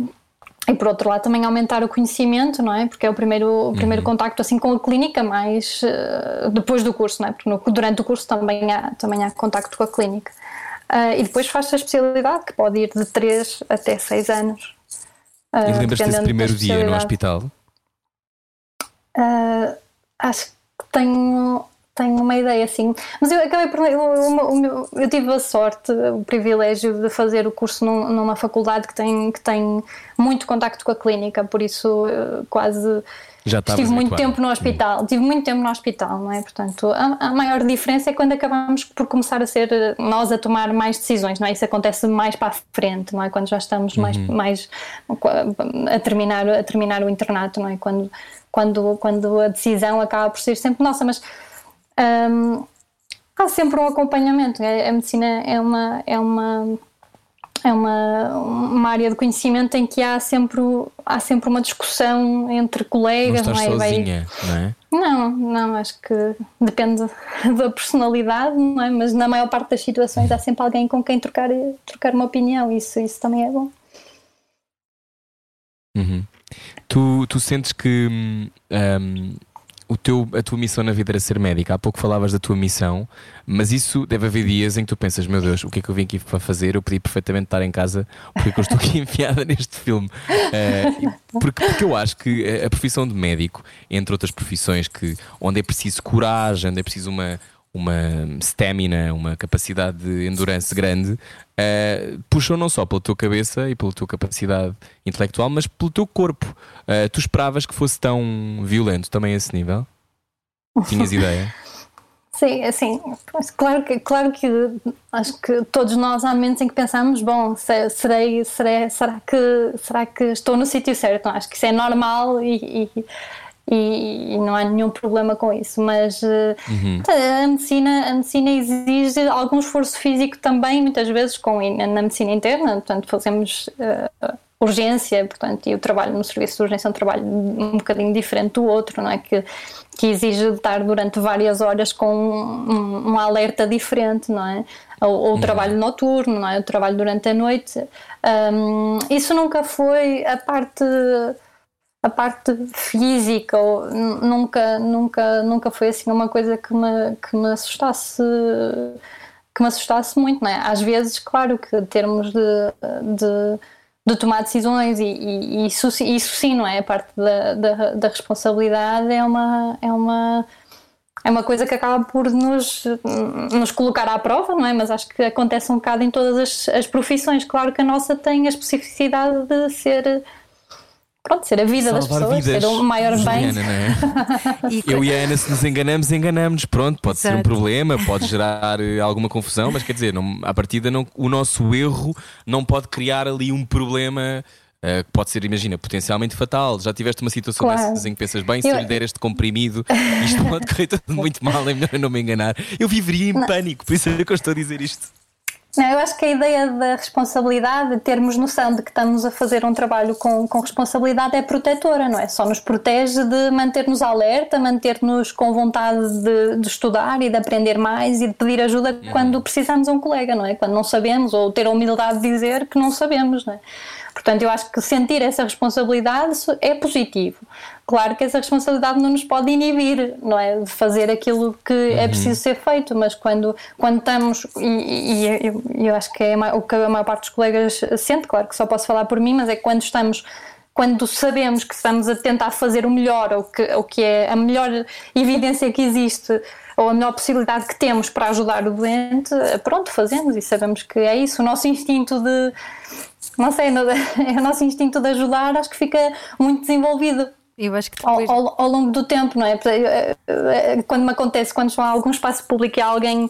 E por outro lado também aumentar o conhecimento, não é? Porque é o primeiro, o primeiro uhum. contacto assim com a clínica, mais uh, depois do curso, não é? Porque no, durante o curso também há, também há contacto com a clínica. Uh, e depois faz a especialidade, que pode ir de 3 até 6 anos. Uh, e lembras-te desse primeiro dia no hospital? Acho que tenho, tenho uma ideia assim. Mas eu acabei por. Eu, eu, tive a sorte, o privilégio de fazer o curso num, numa faculdade que tem, que tem muito contacto com a clínica, por isso quase já Estive muito tempo no hospital, tive muito tempo no hospital, não é? Portanto, a, a, maior diferença é quando acabamos por começar a ser nós a tomar mais decisões, não é? Isso acontece mais para a frente, não é? Quando já estamos mais, uhum. mais a terminar, a terminar o internato, não é? Quando, quando, quando a decisão acaba por ser sempre nossa, mas hum, há sempre um acompanhamento. A, a medicina é uma, é uma é uma, uma área de conhecimento em que há sempre, há sempre uma discussão entre colegas. Não estás não é? sozinha, não é? Não, não, acho que depende <laughs> da personalidade, não é? mas na maior parte das situações há sempre alguém com quem trocar, trocar uma opinião, isso, isso também é bom. Uhum. Tu, tu sentes que hum, o teu, a tua missão na vida era ser médica. Há pouco falavas da tua missão, mas isso deve haver dias em que tu pensas: meu Deus, o que é que eu vim aqui para fazer? Eu podia perfeitamente estar em casa, porque que eu estou aqui <laughs> enfiada neste filme? Uh, porque, porque eu acho que a profissão de médico, entre outras profissões, que, onde é preciso coragem, onde é preciso uma, uma stamina, uma capacidade de endurance grande, uh, puxam não só pela tua cabeça e pela tua capacidade intelectual, mas pelo teu corpo. Uh, tu esperavas que fosse tão violento também a esse nível? Tinhas ideia? <laughs> Sim, assim, claro que, claro que acho que todos nós há momentos em que pensamos, bom, serei, serei, será, que, será que estou no sítio certo? Acho que isso é normal e, e e, e, não há nenhum problema com isso. Mas eh, uhum. a, medicina, a medicina exige algum esforço físico também, muitas vezes com, na medicina interna, portanto, fazemos uh, urgência, portanto, e o trabalho no serviço de urgência é um trabalho um bocadinho diferente do outro, não é? Que, que exige estar durante várias horas com um, um alerta diferente, não é? Ou, ou o uhum. trabalho noturno, não é? O trabalho durante a noite. Um, isso nunca foi a parte a parte física nunca nunca nunca foi assim uma coisa que me que me assustasse que me assustasse muito não é? às vezes claro que termos de, de, de tomar decisões e, e, isso isso sim não é a parte da, da, da, responsabilidade é uma é uma é uma coisa que acaba por nos, nos colocar à prova, não é? Mas acho que acontece um bocado em todas as, as profissões. Claro que a nossa tem a especificidade de ser pronto, ser a vida Salvar das pessoas, vidas. ser o maior bem. Juliana, é? <laughs> Eu e a Ana, se nos enganamos, enganamos. Pronto, pode Exato. ser um problema, pode gerar eh, alguma confusão, mas quer dizer, não, à partida, não, o nosso erro não pode criar ali um problema. Uh, que pode ser, imagina, potencialmente fatal. Já tiveste uma situação claro. dessas em que pensas, bem, se eu lhe der este comprimido, isto pode correr tudo muito mal, é melhor eu não me enganar. Eu viveria em não. pânico, por isso é que eu estou a dizer isto. Não, eu acho que a ideia da responsabilidade, termos noção de que estamos a fazer um trabalho com, com responsabilidade, é protetora, não é? Só nos protege de manter-nos alerta, manter-nos com vontade de, de, estudar e de aprender mais e de pedir ajuda uhum. quando precisamos a um colega, não é? Quando não sabemos, ou ter a humildade de dizer que não sabemos, não é? Portanto, eu acho que sentir essa responsabilidade é positivo. Claro que essa responsabilidade não nos pode inibir, não é? De fazer aquilo que é uhum. é preciso ser feito, mas quando, quando estamos, e, e eu, eu, acho que é o que a maior parte dos colegas sente, claro que só posso falar por mim, mas é quando estamos quando sabemos que estamos a tentar fazer o melhor, ou que, ou que é a melhor evidência que existe, ou a melhor possibilidade que temos para ajudar o doente, pronto, fazemos e sabemos que é isso. O nosso instinto de, não sei, <laughs> o nosso instinto de ajudar acho que fica muito desenvolvido. Eu acho que depois... ao, ao, ao, longo do tempo, não é? Eh, eh, quando me acontece, quando estou a algum espaço público e alguém,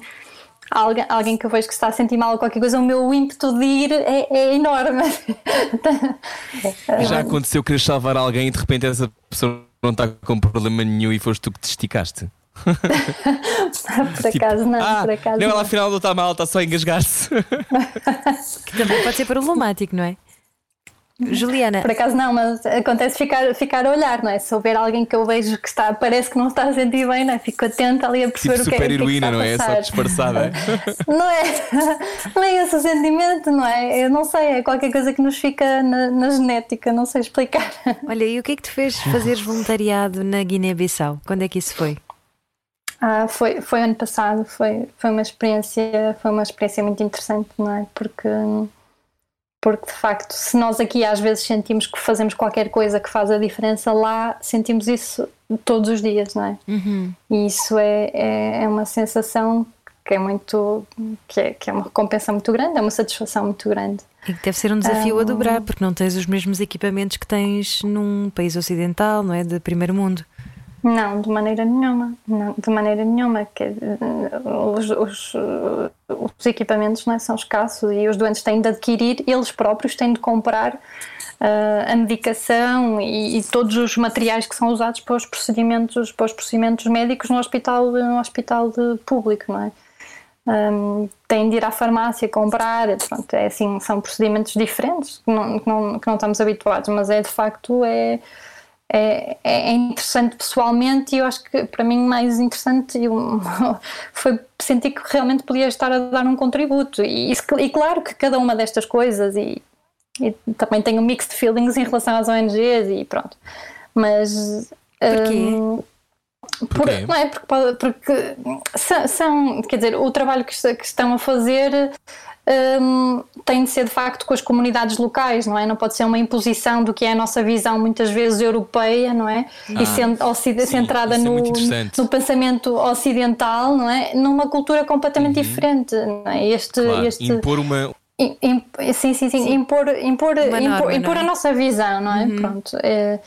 alguém, alguém que eu vejo que está a sentir mal ou qualquer coisa, o meu ímpeto de ir é, é enorme. <laughs> Já aconteceu querer salvar alguém e de repente essa pessoa não está com problema nenhum e foste tu que te esticaste? <laughs> por tipo, acaso não, ah, por acaso não. Ela afinal não está mal, está só a engasgar-se. <laughs> que também pode ser problemático, não é? Juliana. Por acaso não, mas acontece ficar, ficar a olhar, não é? Se houver alguém que eu vejo que está, parece que não está a sentir bem, não é? Fico atenta ali a perceber tipo o que é super que, heroína, que não é? está Só disfarçada. <laughs> Não é? Não é esse o sentimento, não é? Eu não sei, é qualquer coisa que nos fica na, na genética, não sei explicar. Olha, e o que é que te fez fazeres voluntariado na Guiné-Bissau? Quando é que isso foi? Ah, foi, foi ano passado, foi, foi uma experiência, foi uma experiência muito interessante, não é? Porque, porque de facto, se nós aqui às vezes sentimos que fazemos qualquer coisa que faz a diferença, lá sentimos isso todos os dias, não é? E isso é, é, é uma sensação que é muito que é, que é uma recompensa muito grande, é uma satisfação muito grande. E que deve ser um desafio a dobrar, porque não tens os mesmos equipamentos que tens num país ocidental, não é? De primeiro mundo. Não, de maneira nenhuma, não, de maneira nenhuma. Que, os, os, os equipamentos não é, são escassos e os doentes têm de adquirir, eles próprios têm de comprar eh, a medicação e, e todos os materiais que são usados para os procedimentos, para os procedimentos médicos no hospital, no hospital público, não é? Um, têm de ir à farmácia comprar, pronto, é assim, são procedimentos diferentes que não, que não, que não estamos habituados, mas é de facto é, é, é interessante pessoalmente e eu acho que para mim mais interessante eu- <laughs> foi sentir que realmente podia estar a dar um contributo e, e claro que cada uma destas coisas e, e também tenho mixed feelings em relação às ONGs e pronto, mas Porquê? hum, por- Porquê? não é porque, porque são, quer dizer, o trabalho que estão a fazer hum, tem de ser de facto com as comunidades locais, não é? Não pode ser uma imposição do que é a nossa visão muitas vezes europeia, não é? Ah, e ocide- sim, centrada isso é no, no pensamento ocidental, não é? Numa cultura completamente diferente, não é? Este, Uhum. Claro, este impor uma. im- im- sim, sim, sim, impor, impor, impor, impor é? a nossa visão, não é? Pronto. é,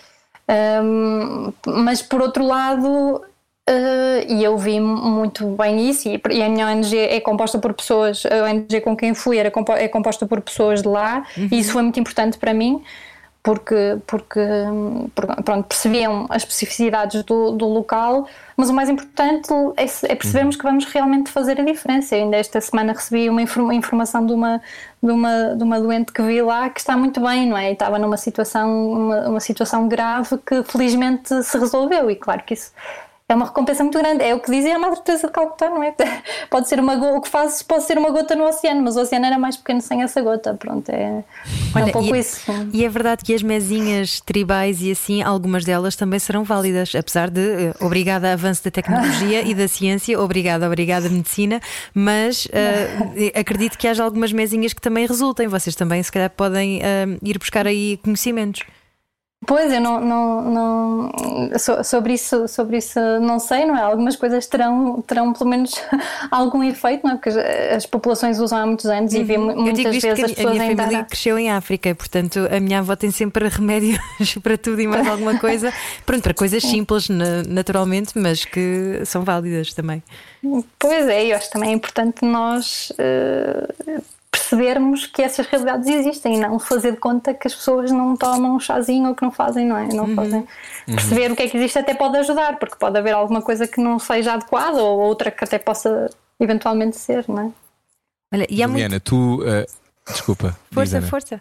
hum, mas por outro lado, eh, e eu vi muito bem isso, e, e a minha ONG é composta por pessoas, a ONG com quem fui era compo- é composta por pessoas de lá, e isso foi muito importante para mim. Porque, porque, hum, pronto, percebiam as especificidades do, do local, mas o mais importante é, é percebermos que vamos realmente fazer a diferença. Eu ainda esta semana recebi uma infor- informação de uma, de, uma, de uma doente que vi lá que está muito bem, não é? E estava numa situação, uma, uma situação grave que felizmente se resolveu, e claro que isso é uma recompensa muito grande. É o que dizia a Madre Teresa de Calcutá, não é? <laughs> Pode ser uma o que faz pode ser uma gota no oceano, mas o oceano era mais pequeno sem essa gota. Pronto, é, é Olha, um pouco e, isso. e é verdade que as mesinhas tribais e assim, algumas delas também serão válidas, apesar de eh, obrigada a avanço da tecnologia e da ciência, obrigada, obrigada medicina, mas eh, acredito que haja algumas mesinhas que também resultem. Vocês também, se calhar, podem eh, ir buscar aí conhecimentos. Pois, eu não, não, não so- sobre isso, sobre isso não sei, não é? Algumas coisas terão, terão pelo menos <laughs> algum efeito, não é? Porque as, as populações usam há muitos anos e vi Uhum. Eu digo muitas vezes as porque a pessoas minha família cresceu em África, portanto a minha avó tem sempre <laughs> remédios <laughs> para tudo e mais alguma coisa. Pronto, para coisas simples, na- naturalmente, mas que são válidas também. Pois é, eu acho também é importante nós eh, percebermos que essas realidades existem e não fazer de conta que as pessoas não tomam um chazinho ou que não fazem, não é? Não Uhum. fazem. Perceber o que é que existe até pode ajudar, porque pode haver alguma coisa que não seja adequada ou outra que até possa eventualmente ser, não é? Olha, e há muito. Juliana, tu. eh, desculpa. Força, força.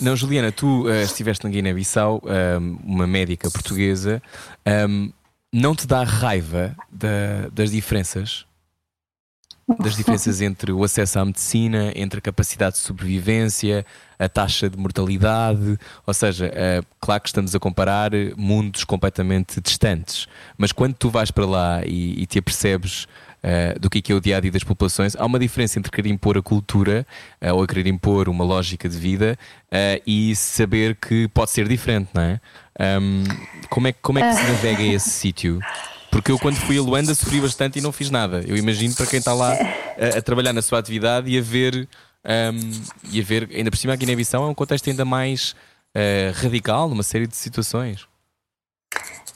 Não, Juliana, tu eh, estiveste na Guiné-Bissau, ehm, uma médica portuguesa. ehm, não te dá raiva da- das diferenças? Das diferenças entre o acesso à medicina, entre a capacidade de sobrevivência, a taxa de mortalidade. Ou seja, eh, claro que estamos a comparar mundos completamente distantes, mas quando tu vais para lá e, e te apercebes eh, do que é, que é o dia a dia das populações, há uma diferença entre querer impor a cultura eh, ou querer impor uma lógica de vida eh, e saber que pode ser diferente, não é? Ahm, como é, que- como é que se navega esse sítio? Porque eu, quando fui a Luanda, sofri bastante e não fiz nada. Eu imagino para quem está lá a, a trabalhar na sua atividade e a ver, ahm, e a ver ainda por cima, a Guiné-Bissau é um contexto ainda mais eh, radical numa série de situações.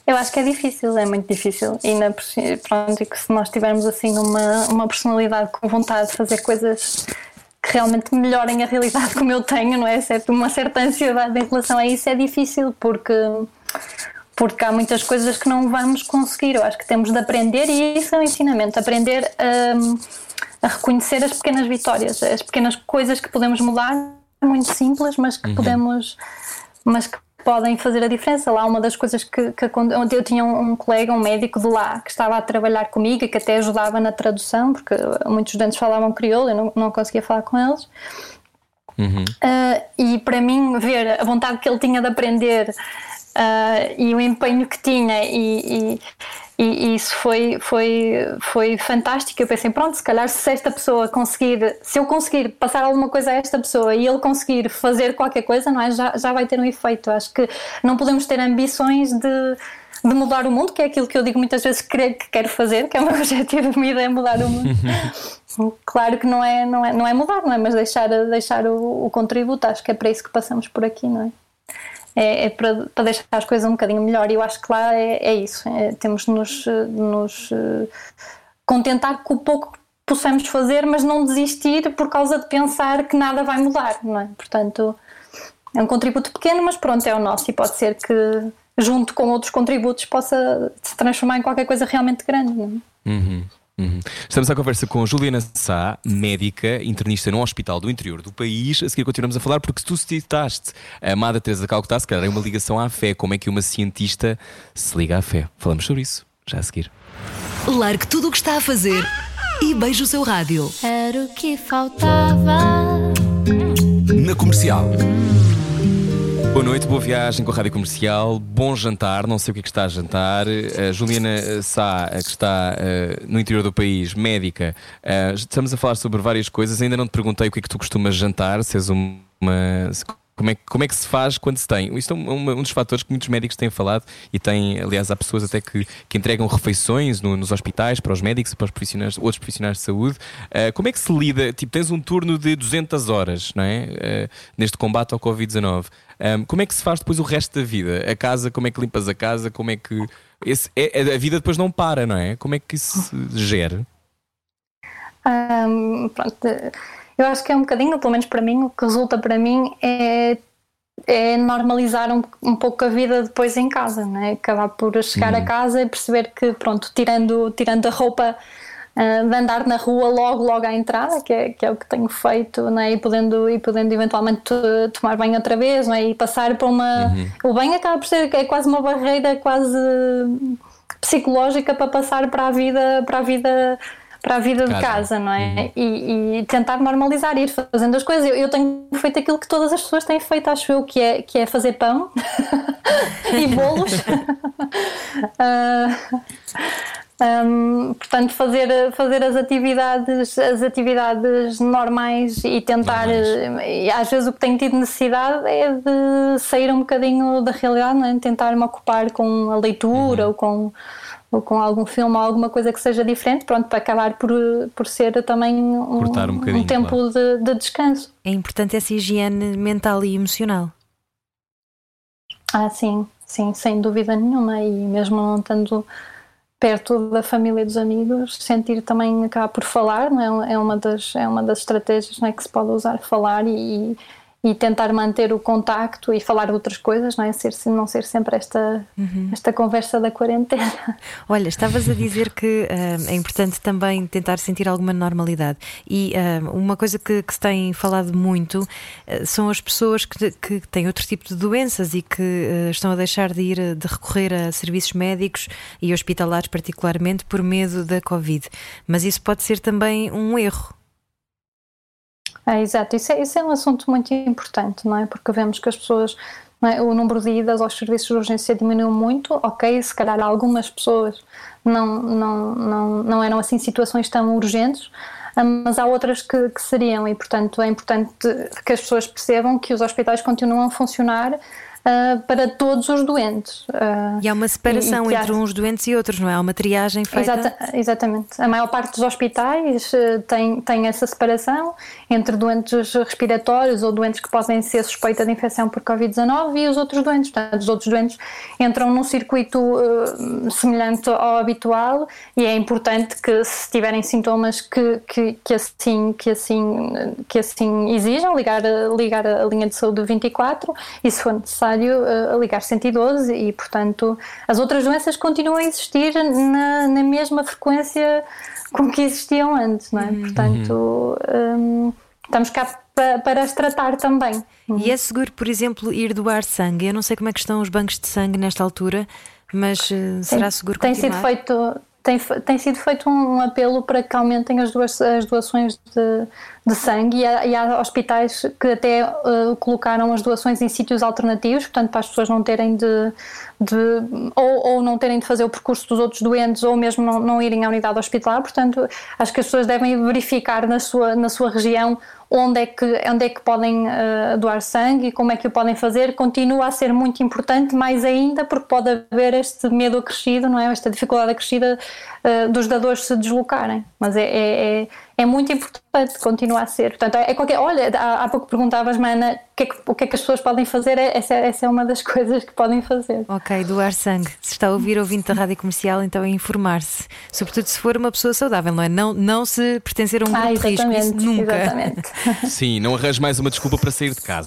Eu acho que é difícil, é muito difícil. E na, pronto, e que se nós tivermos assim uma, uma personalidade com vontade de fazer coisas que realmente melhorem a realidade <laughs> como eu tenho, não é? Certo? Uma certa ansiedade em relação a isso é difícil porque, porque há muitas coisas que não vamos conseguir. Eu acho que temos de aprender, e isso é um ensinamento, aprender a, a reconhecer as pequenas vitórias, as pequenas coisas que podemos mudar muito simples, mas que podemos, mas que podem fazer a diferença. Lá, uma das coisas que, que eu tinha um, um, colega, um médico de lá, que estava a trabalhar comigo e que até ajudava na tradução, porque muitos estudantes falavam crioulo, eu não, não conseguia falar com eles. Uhum. Uh, e para mim, ver a vontade que ele tinha de aprender uh, e o empenho que tinha e, e e, isso foi, foi, foi fantástico. Eu pensei, pronto, se calhar se esta pessoa conseguir, se eu conseguir passar alguma coisa a esta pessoa e ele conseguir fazer qualquer coisa, não é? já, já vai ter um efeito. Acho que não podemos ter ambições de, de mudar o mundo, que é aquilo que eu digo muitas vezes que, que quero fazer, que é o meu <laughs> objetivo de vida, é mudar o mundo. <laughs> claro que não é, não é, não é mudar, não é? Mas deixar, deixar o, o contributo, acho que é para isso que passamos por aqui, não é? É, é para, para, deixar as coisas um bocadinho melhor. E eu acho que lá é, é isso. É, temos de nos, nos uh, contentar com o pouco que possamos fazer, mas não desistir por causa de pensar que nada vai mudar, não é? Portanto, é um contributo pequeno, mas pronto, é o nosso e pode ser que junto com outros contributos possa se transformar em qualquer coisa realmente grande. Não é? Uhum. Uhum. Estamos à conversa com Juliana Sá, médica, internista num hospital do interior do país. A seguir continuamos a falar, porque se tu citaste a amada Teresa Calcutá, se calhar é uma ligação à fé. Como é que uma cientista se liga à fé? Falamos sobre isso já a seguir. Largue tudo o que está a fazer e beije o seu rádio. Era o que faltava. Na comercial. Boa noite, boa viagem com a Rádio Comercial, bom jantar, não sei o que é que está a jantar. A Juliana Sá, que está uh, no interior do país, médica, uh, estamos a falar sobre várias coisas. Ainda não te perguntei o que é que tu costumas jantar, se és uma. Como é, como é que se faz quando se tem? Isto é um, um dos fatores que muitos médicos têm falado e tem, aliás, há pessoas até que, que entregam refeições no, nos hospitais para os médicos e para os profissionais, outros profissionais de saúde. Uh, como é que se lida? Tipo, tens um turno de 200 horas, não é? Uh, neste combate ao Covid-19. Um, como é que se faz depois o resto da vida? A casa, como é que limpas a casa? Como é que. Esse, é, a vida depois não para, não é? Como é que isso se gera? Um, pronto eu acho que é um bocadinho, pelo menos para mim, o que resulta para mim é, é normalizar um, um pouco a vida depois em casa, né? acabar por chegar uhum. a casa e perceber que, pronto, tirando, tirando a roupa uh, de andar na rua logo, logo à entrada, que é, que é o que tenho feito, né? e, podendo, e podendo eventualmente tomar banho outra vez, né? e passar para uma. Uhum. O banho acaba por ser é quase uma barreira quase psicológica para passar para a vida, para a vida para a vida casa. de casa, não é? Uhum. E, e, tentar normalizar, ir fazendo as coisas. Eu, eu, tenho feito aquilo que todas as pessoas têm feito, acho eu, que é, que é fazer pão <laughs> e bolos. uh, <laughs> um, portanto, fazer, fazer as atividades, as atividades normais e tentar. E às vezes o que tenho tido necessidade é de sair um bocadinho da realidade, não é? tentar me ocupar com a leitura uhum. ou com ou com algum filme ou alguma coisa que seja diferente, pronto, para acabar por, por ser também um, um, um tempo claro. de, de, descanso. É importante essa higiene mental e emocional. Ah, sim, sim, sem dúvida nenhuma, e mesmo não estando perto da família e dos amigos, sentir também acabar por falar, não é? é uma das, é uma das estratégias não é, que se pode usar, falar e, e tentar manter o contacto e falar de outras coisas, não é? Ser, não ser sempre esta, uhum. esta conversa da quarentena. <laughs> Olha, estavas a dizer que uh, é importante também tentar sentir alguma normalidade. E uh, uma coisa que, que, se tem falado muito uh, são as pessoas que, que, têm outro tipo de doenças e que estão a deixar de ir, de recorrer a serviços médicos e hospitalares, particularmente por medo da Covid. Mas isso pode ser também um erro. É, exato, isso é, isso é um assunto muito importante, não é? Porque vemos que as pessoas, é? o número de idas aos serviços de urgência diminuiu muito, ok, se calhar algumas pessoas não, não, não, não eram assim situações tão urgentes, mas há outras que, que seriam e, portanto, é importante que as pessoas percebam que os hospitais continuam a funcionar uh, para todos os doentes. Uh, e há uma separação e, e entre há... uns doentes e outros, não é? Há uma triagem feita. Exata, exatamente. A maior parte dos hospitais uh, tem, tem essa separação entre doentes respiratórios ou doentes que podem ser suspeita de infecção por Covid-19 e os outros doentes. Portanto, os outros doentes entram num circuito semelhante ao habitual e é importante que se tiverem sintomas que, que, que, assim, que, assim, que assim exijam, ligar, ligar a linha de saúde 24 e se for necessário necessário uh, ligar 112 e, portanto, as outras doenças continuam a existir na, na mesma frequência com que existiam antes, não é? Uhum. Portanto, um, estamos cá para, para as tratar também. E é seguro, por exemplo, ir doar sangue? Eu não sei como é que estão os bancos de sangue nesta altura, mas uh, será seguro tem continuar? sido feito tem, tem sido feito um, um, apelo para que aumentem as, duas, as doações de, de sangue e há, e há, hospitais que até uh, colocaram as doações em sítios alternativos, portanto para as pessoas não terem de, de ou, ou, não terem de fazer o percurso dos outros doentes ou mesmo não, não irem à unidade hospitalar, portanto acho que as pessoas devem verificar na sua, na sua região onde é que, onde é que podem uh, doar sangue e como é que o podem fazer, continua a ser muito importante, mais ainda porque pode haver este medo acrescido, não é? esta dificuldade acrescida uh, dos dadores se deslocarem. Mas é, é, é é muito importante, continua a ser. Portanto, é qualquer. Olha, há, há pouco perguntavas, Mana, que, é que, o que é que as pessoas podem fazer? É, essa, essa é uma das <laughs> coisas que podem fazer. Ok, doar sangue. Se está a ouvir ouvinte da rádio comercial, então é informar-se. Sobretudo se for uma pessoa saudável, não é? Não, não se pertencer a um grupo ah, de risco, isso nunca. Exatamente. <laughs> Sim, não arranje mais uma desculpa para sair de casa.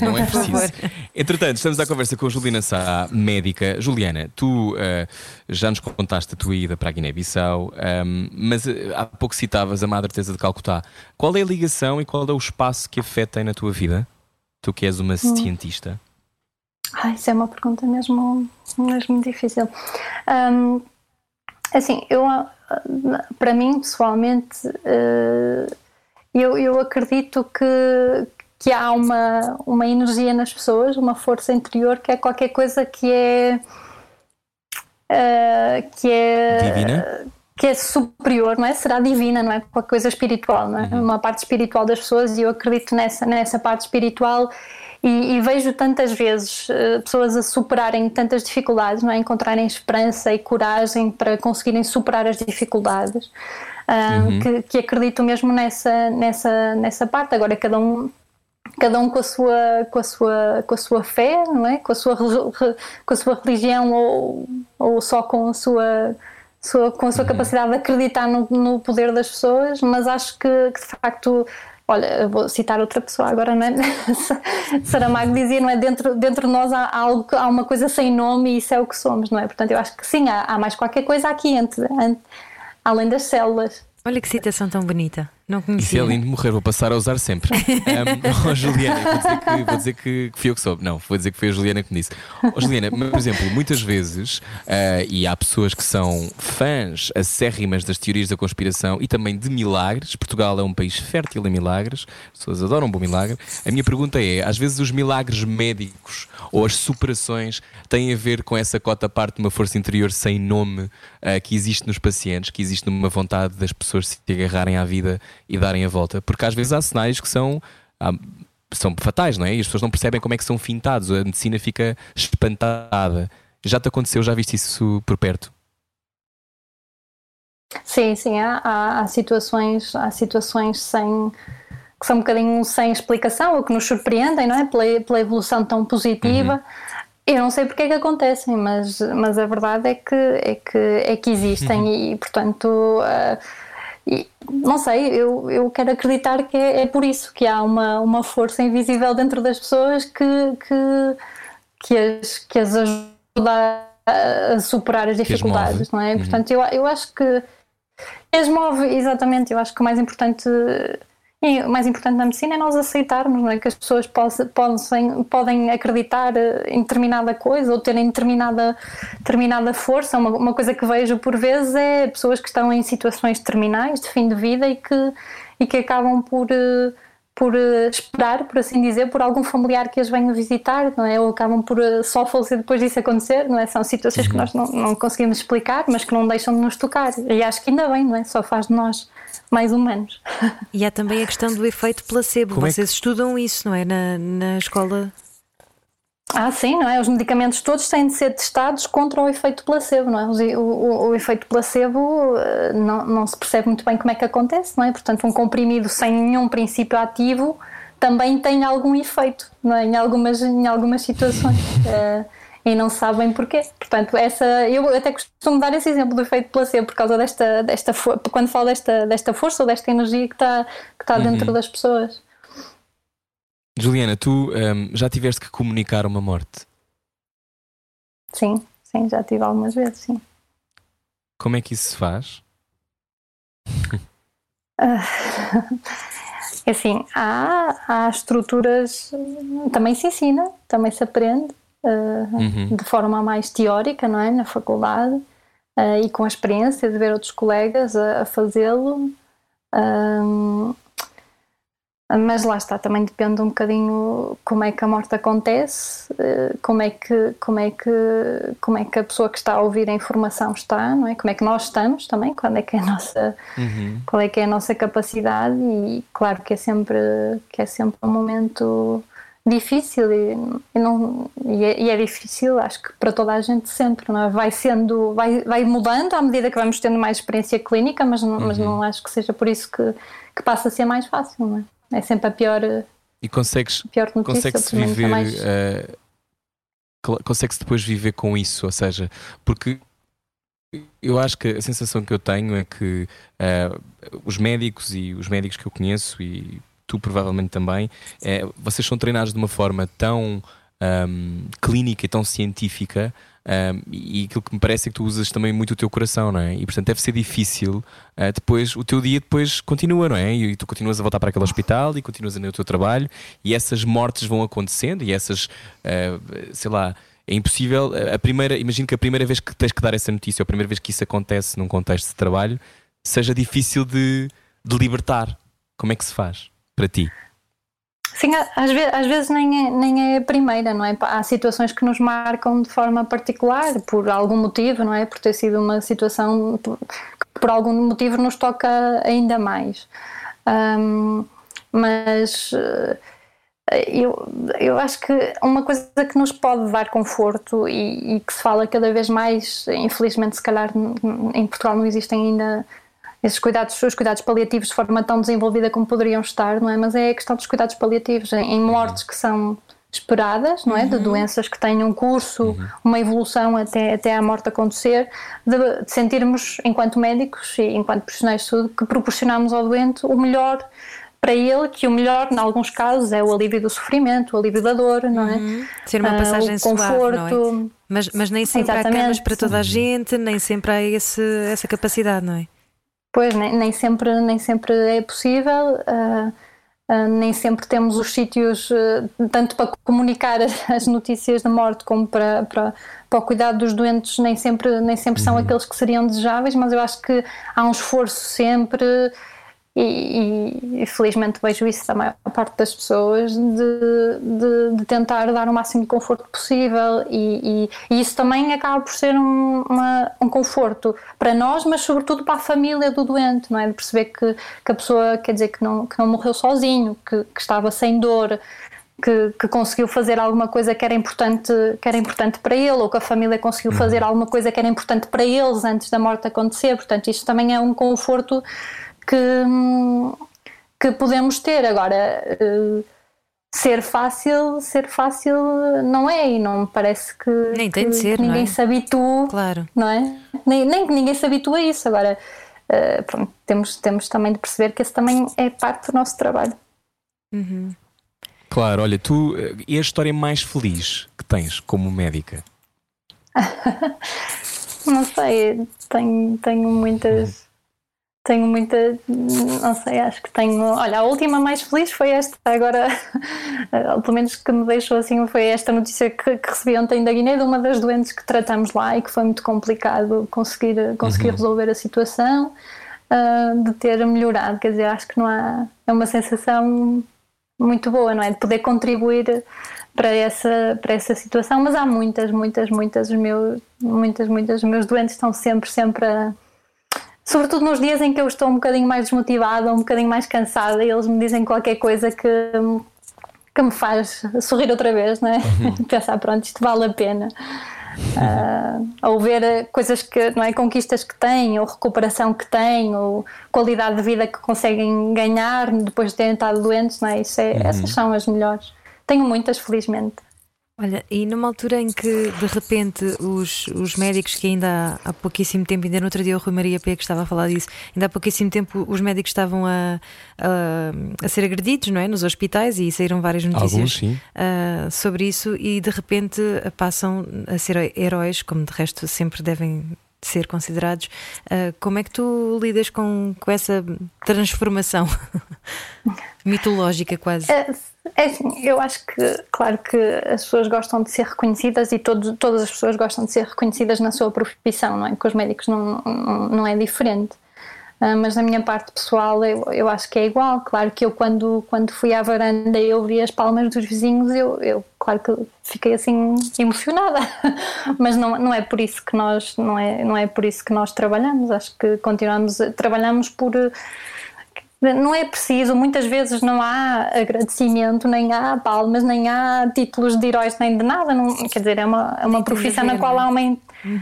Não, não é preciso. Entretanto, estamos à conversa com a Juliana Sá, médica. Juliana, tu uh, já nos contaste a tua ida para a Guiné-Bissau, um, ehm, mas uh, há pouco citavas a Madre Teresa de Calcutá. Qual é a ligação e qual é o espaço que afeta na tua vida? Tu que és uma hum. cientista. Ai, isso é uma pergunta mesmo, mesmo difícil. Um, assim, eu, para mim, pessoalmente, uh, eu, eu acredito que, que há uma, uma energia nas pessoas, uma força interior que é qualquer coisa que é. Uh, que é. Divina? Que é superior, não é? Será divina, não é? Com a coisa espiritual, não é? Uhum. Uma parte espiritual das pessoas e eu acredito nessa, nessa parte espiritual e, e vejo tantas vezes uh, pessoas a superarem tantas dificuldades, não é? Encontrarem esperança e coragem para conseguirem superar as dificuldades, uh, uhum. que, que acredito mesmo nessa, nessa, nessa parte. Agora, cada um cada um com a sua com a sua com a sua fé não é com a sua com a sua religião ou, ou só com a sua sua, com a sua uhum. capacidade de acreditar no, no, poder das pessoas, mas acho que, que de facto Olha, vou citar outra pessoa agora, não é? <laughs> Saramago dizia, não é? Dentro, dentro de nós há, algo, há uma coisa sem nome e isso é o que somos, não é? Portanto, eu acho que sim, há, há mais qualquer coisa aqui, entre, entre, além das células. Olha que citação tão bonita. Não conhecia. Isso é lindo morrer, vou passar a usar sempre. <laughs> um, oh, Juliana, vou dizer, que, vou dizer que, que fui eu que soube. Não, vou dizer que foi a Juliana que me disse. Oh, Juliana, por exemplo, muitas vezes, uh, e há pessoas que são fãs acérrimas das teorias da conspiração e também de milagres. Portugal é um país fértil em milagres, as pessoas adoram um bom milagre. A minha pergunta é: às vezes os milagres médicos ou as superações têm a ver com essa cota parte de uma força interior sem nome uh, que existe nos pacientes, que existe numa vontade das pessoas se agarrarem à vida e darem a volta? Porque às vezes há cenários que são. Há, são fatais, não é? E as pessoas não percebem como é que são fintados, a medicina fica espantada. Já te aconteceu? Já viste isso por perto? Sim, sim, há, há, há situações, há situações sem que são um bocadinho sem explicação ou que nos surpreendem, não é? Pela, pela evolução tão positiva. Uhum. Eu não sei porque é que acontecem, mas, mas a verdade é que, é que, é que existem uhum. <laughs> e, portanto, uh, e, não sei, eu, eu quero acreditar que é, é, por isso que há uma, uma força invisível dentro das pessoas que, que, que, as, que as ajuda a superar as dificuldades, não é? Uhum. Portanto, eu, eu acho que as move, exatamente, eu acho que o mais importante e o mais importante na medicina é nós aceitarmos é? que as pessoas possam, podem, podem acreditar eh, em determinada coisa ou terem determinada, determinada força. Uma, uma coisa que vejo por vezes é pessoas que estão em situações terminais de fim de vida e que, e que acabam por eh, por eh, esperar, por assim dizer, por algum familiar que as venha visitar, não é? Ou acabam por só falecer depois disso acontecer, não é? São situações uhum. que nós não, não conseguimos explicar, mas que não deixam de nos tocar. E acho que ainda bem, não é? Só faz de nós mais humanos. E há também a questão do efeito placebo. Como Vocês é que... estudam isso, não é? Na, na escola. Ah, sim, não é? Os medicamentos todos têm de ser testados contra o efeito placebo, não é? O, o, o, efeito placebo eh, não, não se percebe muito bem como é que acontece, não é? Portanto, um comprimido sem nenhum princípio ativo também tem algum efeito, não é? Em algumas, em algumas situações. <laughs> E não sabem porquê. Portanto, essa, eu até costumo dar esse exemplo do efeito placebo por causa desta, desta quando falo desta, desta força ou desta energia que está que tá dentro uhum. das pessoas. Juliana, tu um, já tiveste que comunicar uma morte? Sim, sim, já tive algumas vezes, sim. Como é que isso se faz? <laughs> É assim, há, há estruturas, também se ensina, também se aprende uh, uhum. de forma mais teórica, não é? Na faculdade uh, e com a experiência de ver outros colegas a, a fazê-lo. Mas lá está, também depende um bocadinho como é que a morte acontece, eh, como é que, como é que, como é que a pessoa que está a ouvir a informação está, não é? Como é que nós estamos também, quando é que é a nossa, uhum. qual é que é a nossa capacidade e claro que é sempre, que é sempre um momento difícil e, e não, e é, e é, difícil, acho que para toda a gente sempre, não é? Vai sendo, vai, vai mudando à medida que vamos tendo mais experiência clínica, mas não, uhum. mas não acho que seja por isso que, que passa a ser mais fácil, não é? É sempre a pior. E consegues, pior notícia, consegue-se viver. Mais... Uh, consegue-se depois viver com isso, ou seja, porque eu acho que a sensação que eu tenho é que uh, os médicos e os médicos que eu conheço e tu provavelmente também, é, vocês são treinados de uma forma tão um, clínica e tão científica um, e aquilo que me parece é que tu usas também muito o teu coração, não é? E portanto deve ser difícil uh, depois, o teu dia depois continua, não é? E, tu continuas a voltar para aquele hospital e continuas a no teu trabalho e essas mortes vão acontecendo e essas, uh, sei lá, é impossível. A primeira, imagino que a primeira vez que tens que dar essa notícia, ou a primeira vez que isso acontece num contexto de trabalho, seja difícil de, de libertar. Como é que se faz para ti? Sim, às vezes, às vezes nem, é, nem é a primeira, não é? Há situações que nos marcam de forma particular, por algum motivo, não é? Por ter sido uma situação que por algum motivo nos toca ainda mais. Um, mas eh, eu, eu acho que uma coisa que nos pode dar conforto e, e que se fala cada vez mais, infelizmente, se calhar em Portugal não existem ainda esses cuidados, os cuidados paliativos de forma tão desenvolvida como poderiam estar, não é? Mas é a questão dos cuidados paliativos em mortes que são esperadas, não é? Uhum. De doenças que têm um curso, uhum. uma evolução até, até à morte acontecer, de, de, sentirmos, enquanto médicos e enquanto profissionais de saúde, que proporcionamos ao doente o melhor para ele, que o melhor, em alguns casos, é o alívio do sofrimento, o alívio da dor, não é? Uhum. Ser uma passagem uh, suave, não é? Mas, mas nem sempre Exatamente. há camas para toda a gente, nem sempre há esse, essa capacidade, não é? Pois, nem, nem, sempre, nem sempre é possível, uh, uh, nem sempre temos os sítios, uh, tanto para comunicar <laughs> as notícias da morte como para, para, para o cuidado dos doentes, nem sempre, nem sempre são uhum. aqueles que seriam desejáveis, mas eu acho que há um esforço sempre e, e, felizmente vejo isso da maior parte das pessoas de, de, de tentar dar o máximo de conforto possível e, e, e isso também acaba por ser um, uma, um conforto para nós, mas sobretudo para a família do doente, não é? De perceber que, que a pessoa, quer dizer, que não, que não morreu sozinho, que, que estava sem dor, que, que, conseguiu fazer alguma coisa que era importante que era importante para ele ou que a família conseguiu uhum. fazer alguma coisa que era importante para eles antes da morte acontecer portanto isto também é um conforto que, que podemos ter. Agora, eh, ser fácil, ser fácil não é e não me parece que, nem tem de ser, ninguém é? se habitua, claro. não é? Nem, nem que ninguém se habitua a isso. Agora, uh, pronto, temos, temos também de perceber que esse também é parte do nosso trabalho. Uhum. Claro, olha, tu eh, e a história mais feliz que tens como médica? <laughs> não sei, tenho, tenho muitas tenho muita, não sei, acho que tenho. Olha, a última mais feliz foi esta, agora, <laughs> pelo menos que me deixou assim, foi esta notícia que, que, recebi ontem da Guiné, de uma das doentes que tratamos lá e que foi muito complicado conseguir, conseguir uhum. resolver a situação, uh, de ter melhorado. Quer dizer, acho que não há. É uma sensação muito boa, não é? De poder contribuir para essa, para essa situação, mas há muitas, muitas, muitas, os meus, muitas, muitas, os meus doentes estão sempre, sempre a sobretudo nos dias em que eu estou um bocadinho mais desmotivada, um bocadinho mais cansada, e eles me dizem qualquer coisa que, que me faz sorrir outra vez, não é? Uhum. <laughs> Pensar, pronto, isto vale a pena. Uh, ou ver coisas que, não é? Conquistas que têm, ou recuperação que têm, ou qualidade de vida que conseguem ganhar depois de terem estado doentes, não é? Isso é, uhum. Essas são as melhores. Tenho muitas, felizmente. Olha, e numa altura em que de repente os, os médicos que ainda há, há pouquíssimo tempo, ainda no outro dia o Rui Maria P que estava a falar disso, ainda há pouquíssimo tempo os médicos estavam a, a, a ser agredidos não é? nos hospitais e saíram várias notícias Alguns, uh, sobre isso e de repente passam a ser heróis, como de resto sempre devem ser considerados. Uh, como é que tu lidas com, com essa transformação? <laughs> mitológica quase. É, assim, eu acho que, claro que as pessoas gostam de ser reconhecidas e todo, todas as pessoas gostam de ser reconhecidas na sua profissão, não é? Com os médicos não, não, não é diferente. Uh, mas na minha parte pessoal eu, eu acho que é igual. Claro que eu quando, quando fui à varanda e ouvi as palmas dos vizinhos, eu, eu claro que fiquei assim emocionada. <laughs> mas não, não é por isso que nós não é, não é por isso que nós trabalhamos. Acho que continuamos, trabalhamos por não é preciso, muitas vezes não há agradecimento, nem há palmas, nem há títulos de heróis, nem de nada. Não, quer dizer, é uma, é uma profissão na qual há uma. Uhum.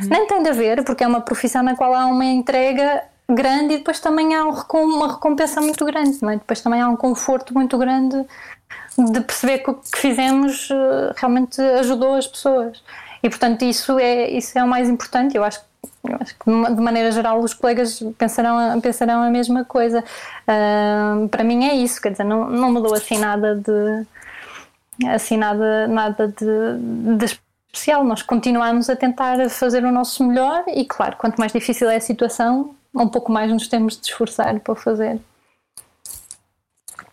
Nem tem de haver, porque é uma profissão na qual há uma entrega grande e depois também há um, uma recompensa muito grande, não é? depois também há um conforto muito grande de perceber que o que fizemos eh, realmente ajudou as pessoas. E portanto, isso é, isso é o mais importante. Eu acho que eu acho que de maneira geral os colegas pensarão, pensarão a mesma coisa. Uh, para mim é isso, quer dizer, não, não mudou assim nada de assim nada, nada de, de especial. Nós continuamos a tentar fazer o nosso melhor e claro, quanto mais difícil é a situação, um pouco mais nos temos de esforçar para fazer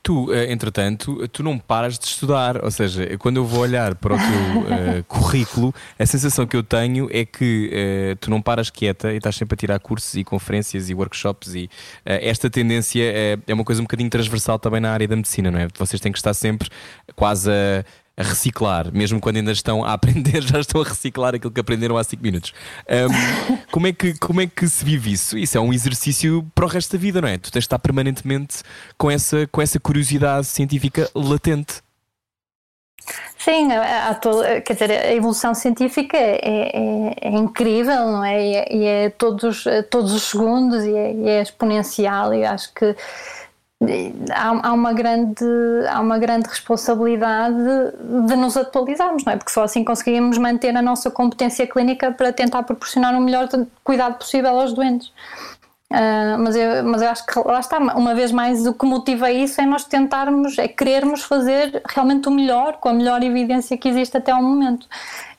tu, eh, entretanto, tu não paras de estudar. Ou seja, quando eu vou olhar para o teu uh, <laughs> currículo, a sensação que eu tenho é que uh, tu não paras quieta e estás sempre a tirar cursos e conferências e workshops. E uh, esta tendência é, é uma coisa um bocadinho transversal também na área da medicina, não é? Vocês têm que estar sempre quase a a reciclar, mesmo quando ainda estão a aprender, <laughs> já estão a reciclar aquilo que aprenderam há 5 minutos. Um, <laughs> como, é que, como é que se vive isso? Isso é um exercício para o resto da vida, não é? Tu tens de estar permanentemente com essa, com essa curiosidade científica latente. Sim, a, a, quer dizer, a evolução científica é, é, é incrível, não é? E é, e é todos, todos os segundos e é, e é exponencial, e acho que há, há, uma grande, há uma grande responsabilidade de nos atualizarmos, não é? Porque só assim conseguimos manter a nossa competência clínica para tentar proporcionar o melhor cuidado possível aos doentes. Uh, mas, eu, mas eu acho que lá está, uma vez mais, o que motiva isso é nós tentarmos, é querermos fazer realmente o melhor, com a melhor evidência que existe até ao momento.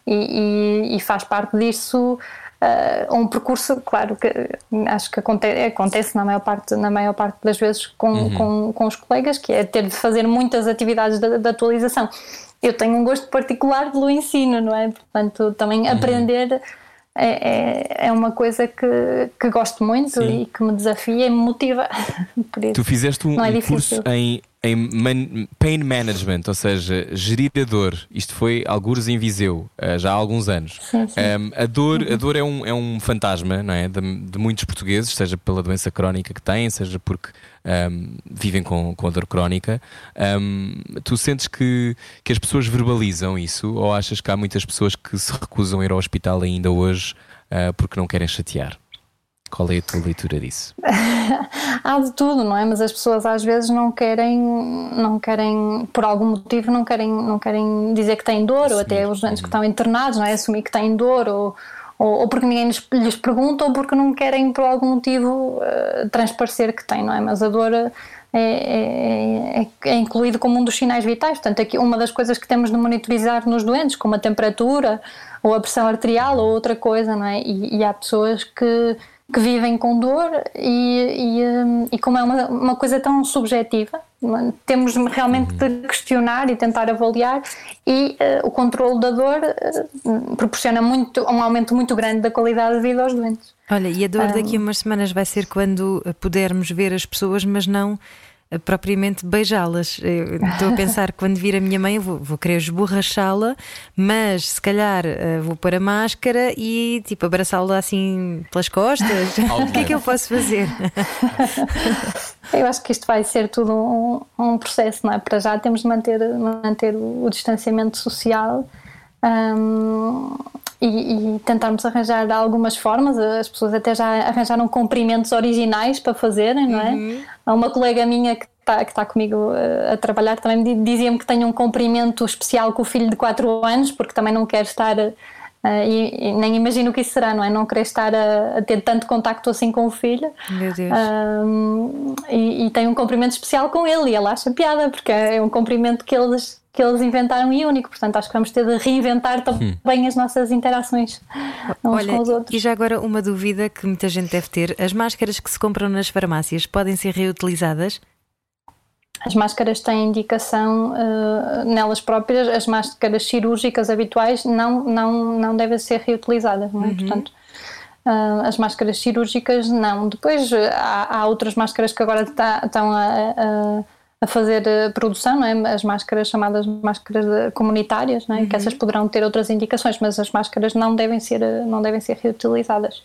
E, e, e faz parte disso uh, um percurso, claro que acho que acontece, acontece, na, maior parte, na maior parte das vezes com, uhum. com, com os colegas, que é ter de fazer muitas atividades de, de atualização. Eu tenho um gosto particular pelo ensino, não é? Portanto, também uhum. aprender é, é, é, uma coisa que, que gosto muito Sim. e que me desafia e me motiva. <laughs> tu fizeste um, é um curso em em man, pain management, ou seja, gerir a dor. Isto foi alguns em Viseu, uh, já há alguns anos. Sim, sim. Um, a dor, a dor é, um, é um fantasma não é? De, de, muitos portugueses, seja pela doença crónica que têm, seja porque um, vivem com, com a dor crónica. tu sentes que, que as pessoas verbalizam isso ou achas que há muitas pessoas que se recusam a ir ao hospital ainda hoje uh, porque não querem chatear? Qual é a tua leitura disso? <laughs> Há de tudo, não é? Mas as pessoas às vezes não querem, não querem, por algum motivo, não querem, não querem dizer que têm dor, Sim. ou até os doentes que estão internados, não é? Assumir que têm dor, ou, ou, ou porque ninguém lhes, lhes, pergunta, ou porque não querem, por algum motivo, uh, transparecer que têm, não é? Mas a dor. É, é, é, é, incluído como um dos sinais vitais. Portanto, aqui uma das coisas que temos de monitorizar nos doentes, como a temperatura ou a pressão arterial ou outra coisa, não é? E, e há pessoas que que vivem com dor e, e, hum, e como é uma, uma coisa tão subjetiva, temos realmente de questionar e tentar avaliar e uh, o controle da dor uh, proporciona muito, um aumento muito grande da qualidade de vida aos doentes. Olha, e a dor daqui a umas semanas vai ser quando pudermos ver as pessoas, mas não propriamente beijá-las. Estou a pensar que quando vir a minha mãe vou, vou querer esborrachá-la, mas se calhar uh, vou pôr a máscara e tipo abraçá-la assim pelas costas. <laughs> o que é que eu posso fazer? eu acho que isto vai ser tudo um, um, processo, não é? Para já temos de manter, manter o, o distanciamento social. Um, e, e, tentarmos arranjar algumas formas. As pessoas até já arranjaram comprimentos originais para fazerem, não é? Uhum. Uma colega minha que está que tá comigo eh, a trabalhar também dizia-me que tem um comprimento especial com o filho de 4 anos, porque também não quer estar. Uh, e, e, nem imagino o que isso será, não é? Não querer estar a, a ter tanto contacto assim com o filho. Meu Deus. Uh, e, e, tem um comprimento especial com ele e ele acha piada, porque é um comprimento que eles que eles inventaram e único. Portanto, acho que vamos ter de reinventar também hum. as nossas interações uns Olha, com os outros. E já agora uma dúvida que muita gente deve ter: as máscaras que se compram nas farmácias podem ser reutilizadas? as máscaras têm indicação uh, nelas próprias, as máscaras cirúrgicas habituais não, não, não devem ser reutilizadas, não é? Uhum. Portanto, uh, as máscaras cirúrgicas não. Depois há, há outras máscaras que agora tá, estão a, a, a, fazer produção, não é? As máscaras chamadas máscaras comunitárias, não é? Uhum. Que essas poderão ter outras indicações, mas as máscaras não devem ser, não devem ser reutilizadas.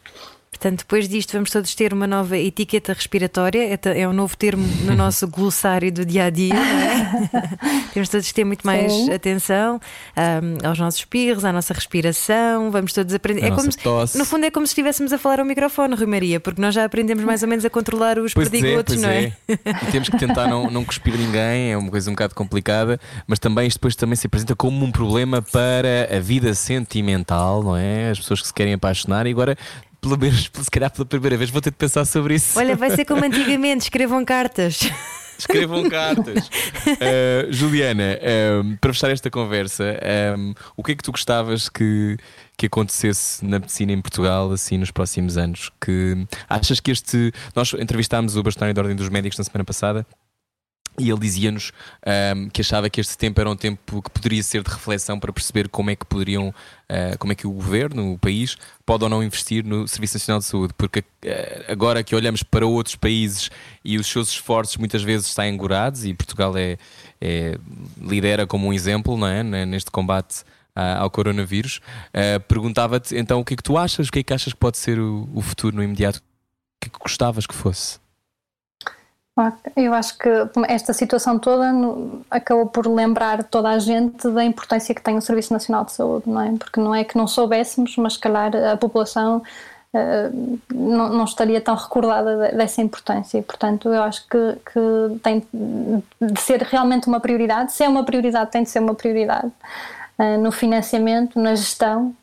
Portanto, depois disto, vamos todos ter uma nova etiqueta respiratória. É um novo termo no <laughs> nosso glossário do dia a dia. É? <laughs> Temos todos que ter muito mais Sim. atenção um, aos nossos espirros, à nossa respiração. Vamos todos aprender. é como se, no fundo, é como se estivéssemos a falar ao microfone, Rui Maria, porque nós já aprendemos mais ou menos a controlar os pois é, perdigotos, é, não é? é? E temos que tentar não, não cuspir ninguém, é uma coisa um bocado complicada, mas também isto depois também se apresenta como um problema para a vida sentimental, não é? As pessoas que se querem apaixonar e agora pelo menos, se calhar pela primeira vez, vou ter de pensar sobre isso. Olha, vai ser como <laughs> antigamente, escrevam cartas. Escrevam cartas. Uh, <laughs> Juliana, uh, para fechar esta conversa, um, o que é que tu gostavas que, que acontecesse na medicina em Portugal assim nos próximos anos? Que achas que este. Nós entrevistámos o bastonário da Ordem dos Médicos na semana passada e ele dizia-nos um, que achava que este tempo era um tempo que poderia ser de reflexão para perceber como é que poderiam, uh, como é que o governo, o país, pode ou não investir no Serviço Nacional de Saúde, porque uh, agora que olhamos para outros países e os seus esforços muitas vezes estão engurados e Portugal é, é lidera como um exemplo não é? neste combate uh, ao coronavírus, uh, perguntava-te então o que é que tu achas, o que é que achas que pode ser o, o futuro no imediato, o que é que gostavas que fosse? Eu acho que esta situação toda acabou por lembrar toda a gente da importância que tem o Serviço Nacional de Saúde, não é? Porque não é que não soubéssemos, mas se calhar a população uh, não, não, estaria tão recordada dessa importância. Portanto, eu acho que, que, tem de ser realmente uma prioridade. Se é uma prioridade, tem de ser uma prioridade uh, no financiamento, na gestão.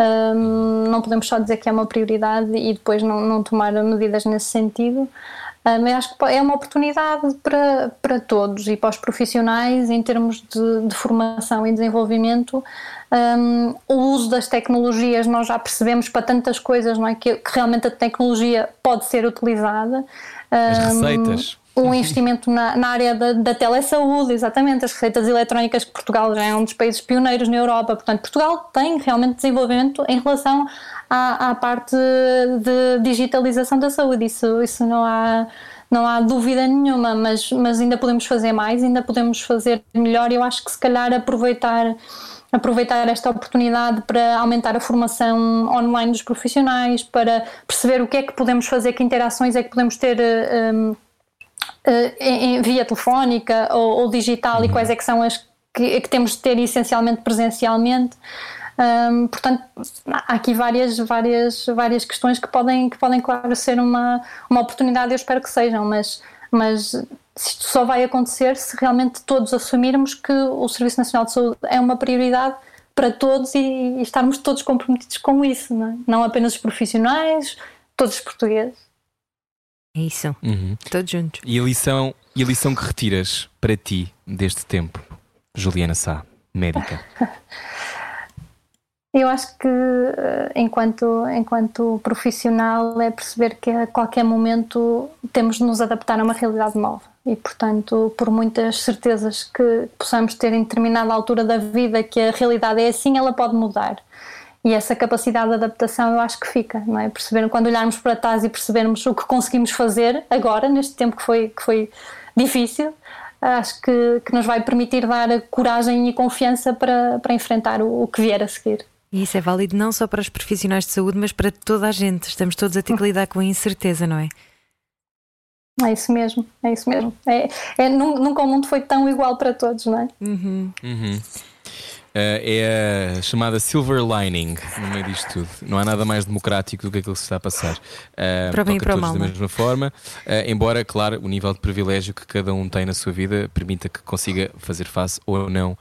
Um, não podemos só dizer que é uma prioridade e depois não, não tomar medidas nesse sentido. Mas acho que é uma oportunidade para, para todos e para os profissionais em termos de, de formação e desenvolvimento. Um, o uso das tecnologias, nós já percebemos para tantas coisas não é? que, que realmente a tecnologia pode ser utilizada. As receitas um investimento na, na área da, da telesaúde, exatamente, as receitas eletrónicas que Portugal já é um dos países pioneiros na Europa. Portanto, Portugal tem realmente desenvolvimento em relação à, à parte de digitalização da saúde. Isso, isso não há não há dúvida nenhuma, mas, mas ainda podemos fazer mais, ainda podemos fazer melhor. Eu acho que se calhar aproveitar aproveitar esta oportunidade para aumentar a formação online dos profissionais, para perceber o que é que podemos fazer, que interações é que podemos ter um, uh, em, via telefónica ou, ou digital e quais é que são as que, que, temos de ter essencialmente presencialmente. Um, portanto, há aqui várias, várias, várias questões que podem, que podem, claro, ser uma, uma oportunidade, eu espero que sejam, mas, mas isto só vai acontecer se realmente todos assumirmos que o Serviço Nacional de Saúde é uma prioridade para todos e, e estarmos todos comprometidos com isso, não, é? não apenas os profissionais, todos os portugueses. É isso. Uhum. Todos juntos. E a, lição, e a lição que retiras para ti deste tempo, Juliana Sá, médica? <laughs> Eu acho que eh, enquanto, enquanto profissional é perceber que a qualquer momento temos de nos adaptar a uma realidade nova e portanto por muitas certezas que possamos ter em determinada altura da vida que a realidade é assim, ela pode mudar e essa capacidade de adaptação eu acho que fica, não é? Perceber, quando olharmos para trás e percebermos o que conseguimos fazer agora, neste tempo que foi, que foi difícil, acho que, que nos vai permitir dar coragem e confiança para, para enfrentar o, o que vier a seguir. E isso é válido não só para os profissionais de saúde, mas para toda a gente. Estamos todos a ter que lidar com a incerteza, não é? É isso mesmo, é isso mesmo. É, é, nunca o mundo foi tão igual para todos, não é? Uhum. Uhum. Uh, é a chamada silver lining no meio disto tudo. Não há nada mais democrático do que aquilo que se está a passar. Uh, para bem e para todos mal. da é? mesma forma, uh, embora, claro, o nível de privilégio que cada um tem na sua vida permita que consiga fazer face ou não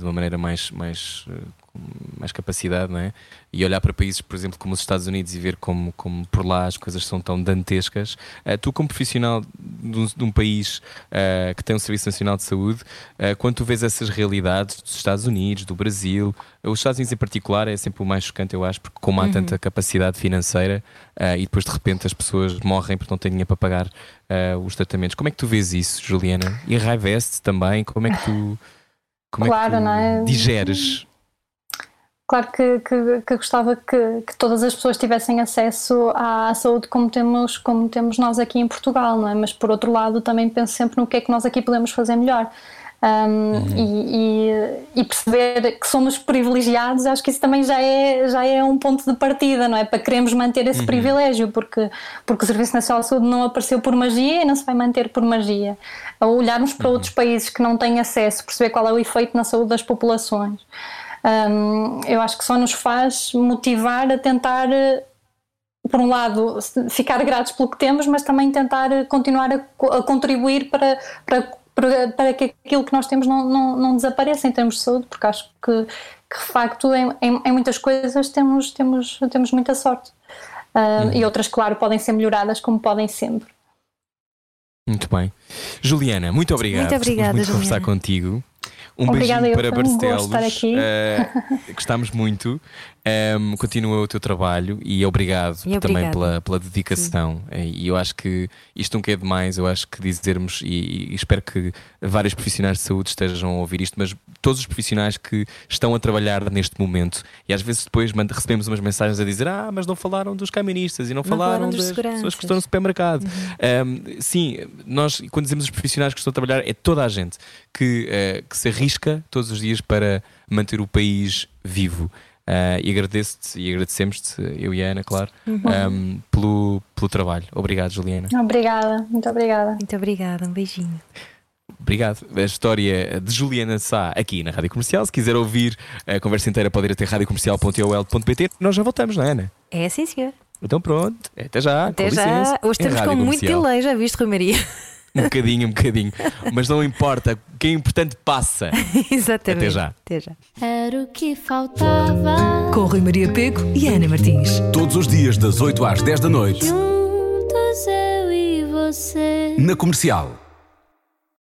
de uma maneira mais, mais com mais capacidade, não é? E olhar para países, por exemplo, como os Estados Unidos e ver como, como por lá as coisas são tão dantescas. Uh, tu, como profissional de um, de um país uh, que tem um Serviço Nacional de Saúde, uh, quando tu vês essas realidades dos Estados Unidos, do Brasil, os Estados Unidos em particular é sempre o mais chocante, eu acho, porque como há Uhum. tanta capacidade financeira e depois de repente as pessoas morrem porque não têm dinheiro para pagar os tratamentos. Como é que tu vês isso, Juliana? Enraivece-te também? Como é que tu, como Claro, é que tu não é? digeres? Claro que, que, que gostava que, que todas as pessoas tivessem acesso à saúde como temos, como temos nós aqui em Portugal, não é? Mas por outro lado também penso sempre no que é que nós aqui podemos fazer melhor. Um, e, e, e perceber que somos privilegiados, acho que isso também já é, já é um ponto de partida, não é? Para queremos manter esse privilégio, porque, porque o Serviço Nacional de Saúde não apareceu por magia e não se vai manter por magia. Ao olharmos para outros países que não têm acesso, perceber qual é o efeito na saúde das populações. Um, eu acho que só nos faz motivar a tentar, por um lado, ficar gratos pelo que temos, mas também tentar continuar a, a contribuir para, para, para, para, que aquilo que nós temos não, não, não, desapareça em termos de saúde, porque acho que, que de facto, em, em, em, muitas coisas temos, temos, temos muita sorte. Uh, uhum. E outras, claro, podem ser melhoradas, como podem sempre. Muito bem. Juliana, muito obrigado. Muito obrigada, muito Juliana. conversar contigo. Um Obrigada, beijinho para um Barcelos. estar aqui. Uh, gostámos muito. Um, continua o teu trabalho e obrigado e também pela, pela dedicação. Sim. E eu acho que isto nunca é demais. Eu acho que dizermos, e, e, espero que vários profissionais de saúde estejam a ouvir isto, mas todos os profissionais que estão a trabalhar neste momento, e às vezes depois recebemos umas mensagens a dizer: Ah, mas não falaram dos caministas e não, não falaram, falaram das seguranças. pessoas que estão no supermercado. Uhum. Um, sim, nós, quando dizemos os profissionais que estão a trabalhar, é toda a gente que, uh, que se arrisca todos os dias para manter o país vivo. Uh, e agradeço-te e agradecemos-te, eu e a Ana, claro, uhum. um, pelo, pelo trabalho. Obrigado, Juliana. Obrigada, muito obrigada. Muito obrigada, um beijinho. Obrigado. A história de Juliana Sá aqui na Rádio Comercial. Se quiser ouvir a conversa inteira, pode ir até radiocomercial.ol.pt. Nós já voltamos, não é, Ana? É sim, senhor. Então pronto, até já. Até já. Hoje estamos com muito delay, já viste, Rui Maria? Um bocadinho, um bocadinho. Mas não importa, o que é importante passa. <laughs> Exatamente. Até já. Até já. Era o que faltava. Com Rui Maria Pego e Ana Martins. Todos os dias, das 8 às 10 da noite. Juntos eu e você. Na comercial.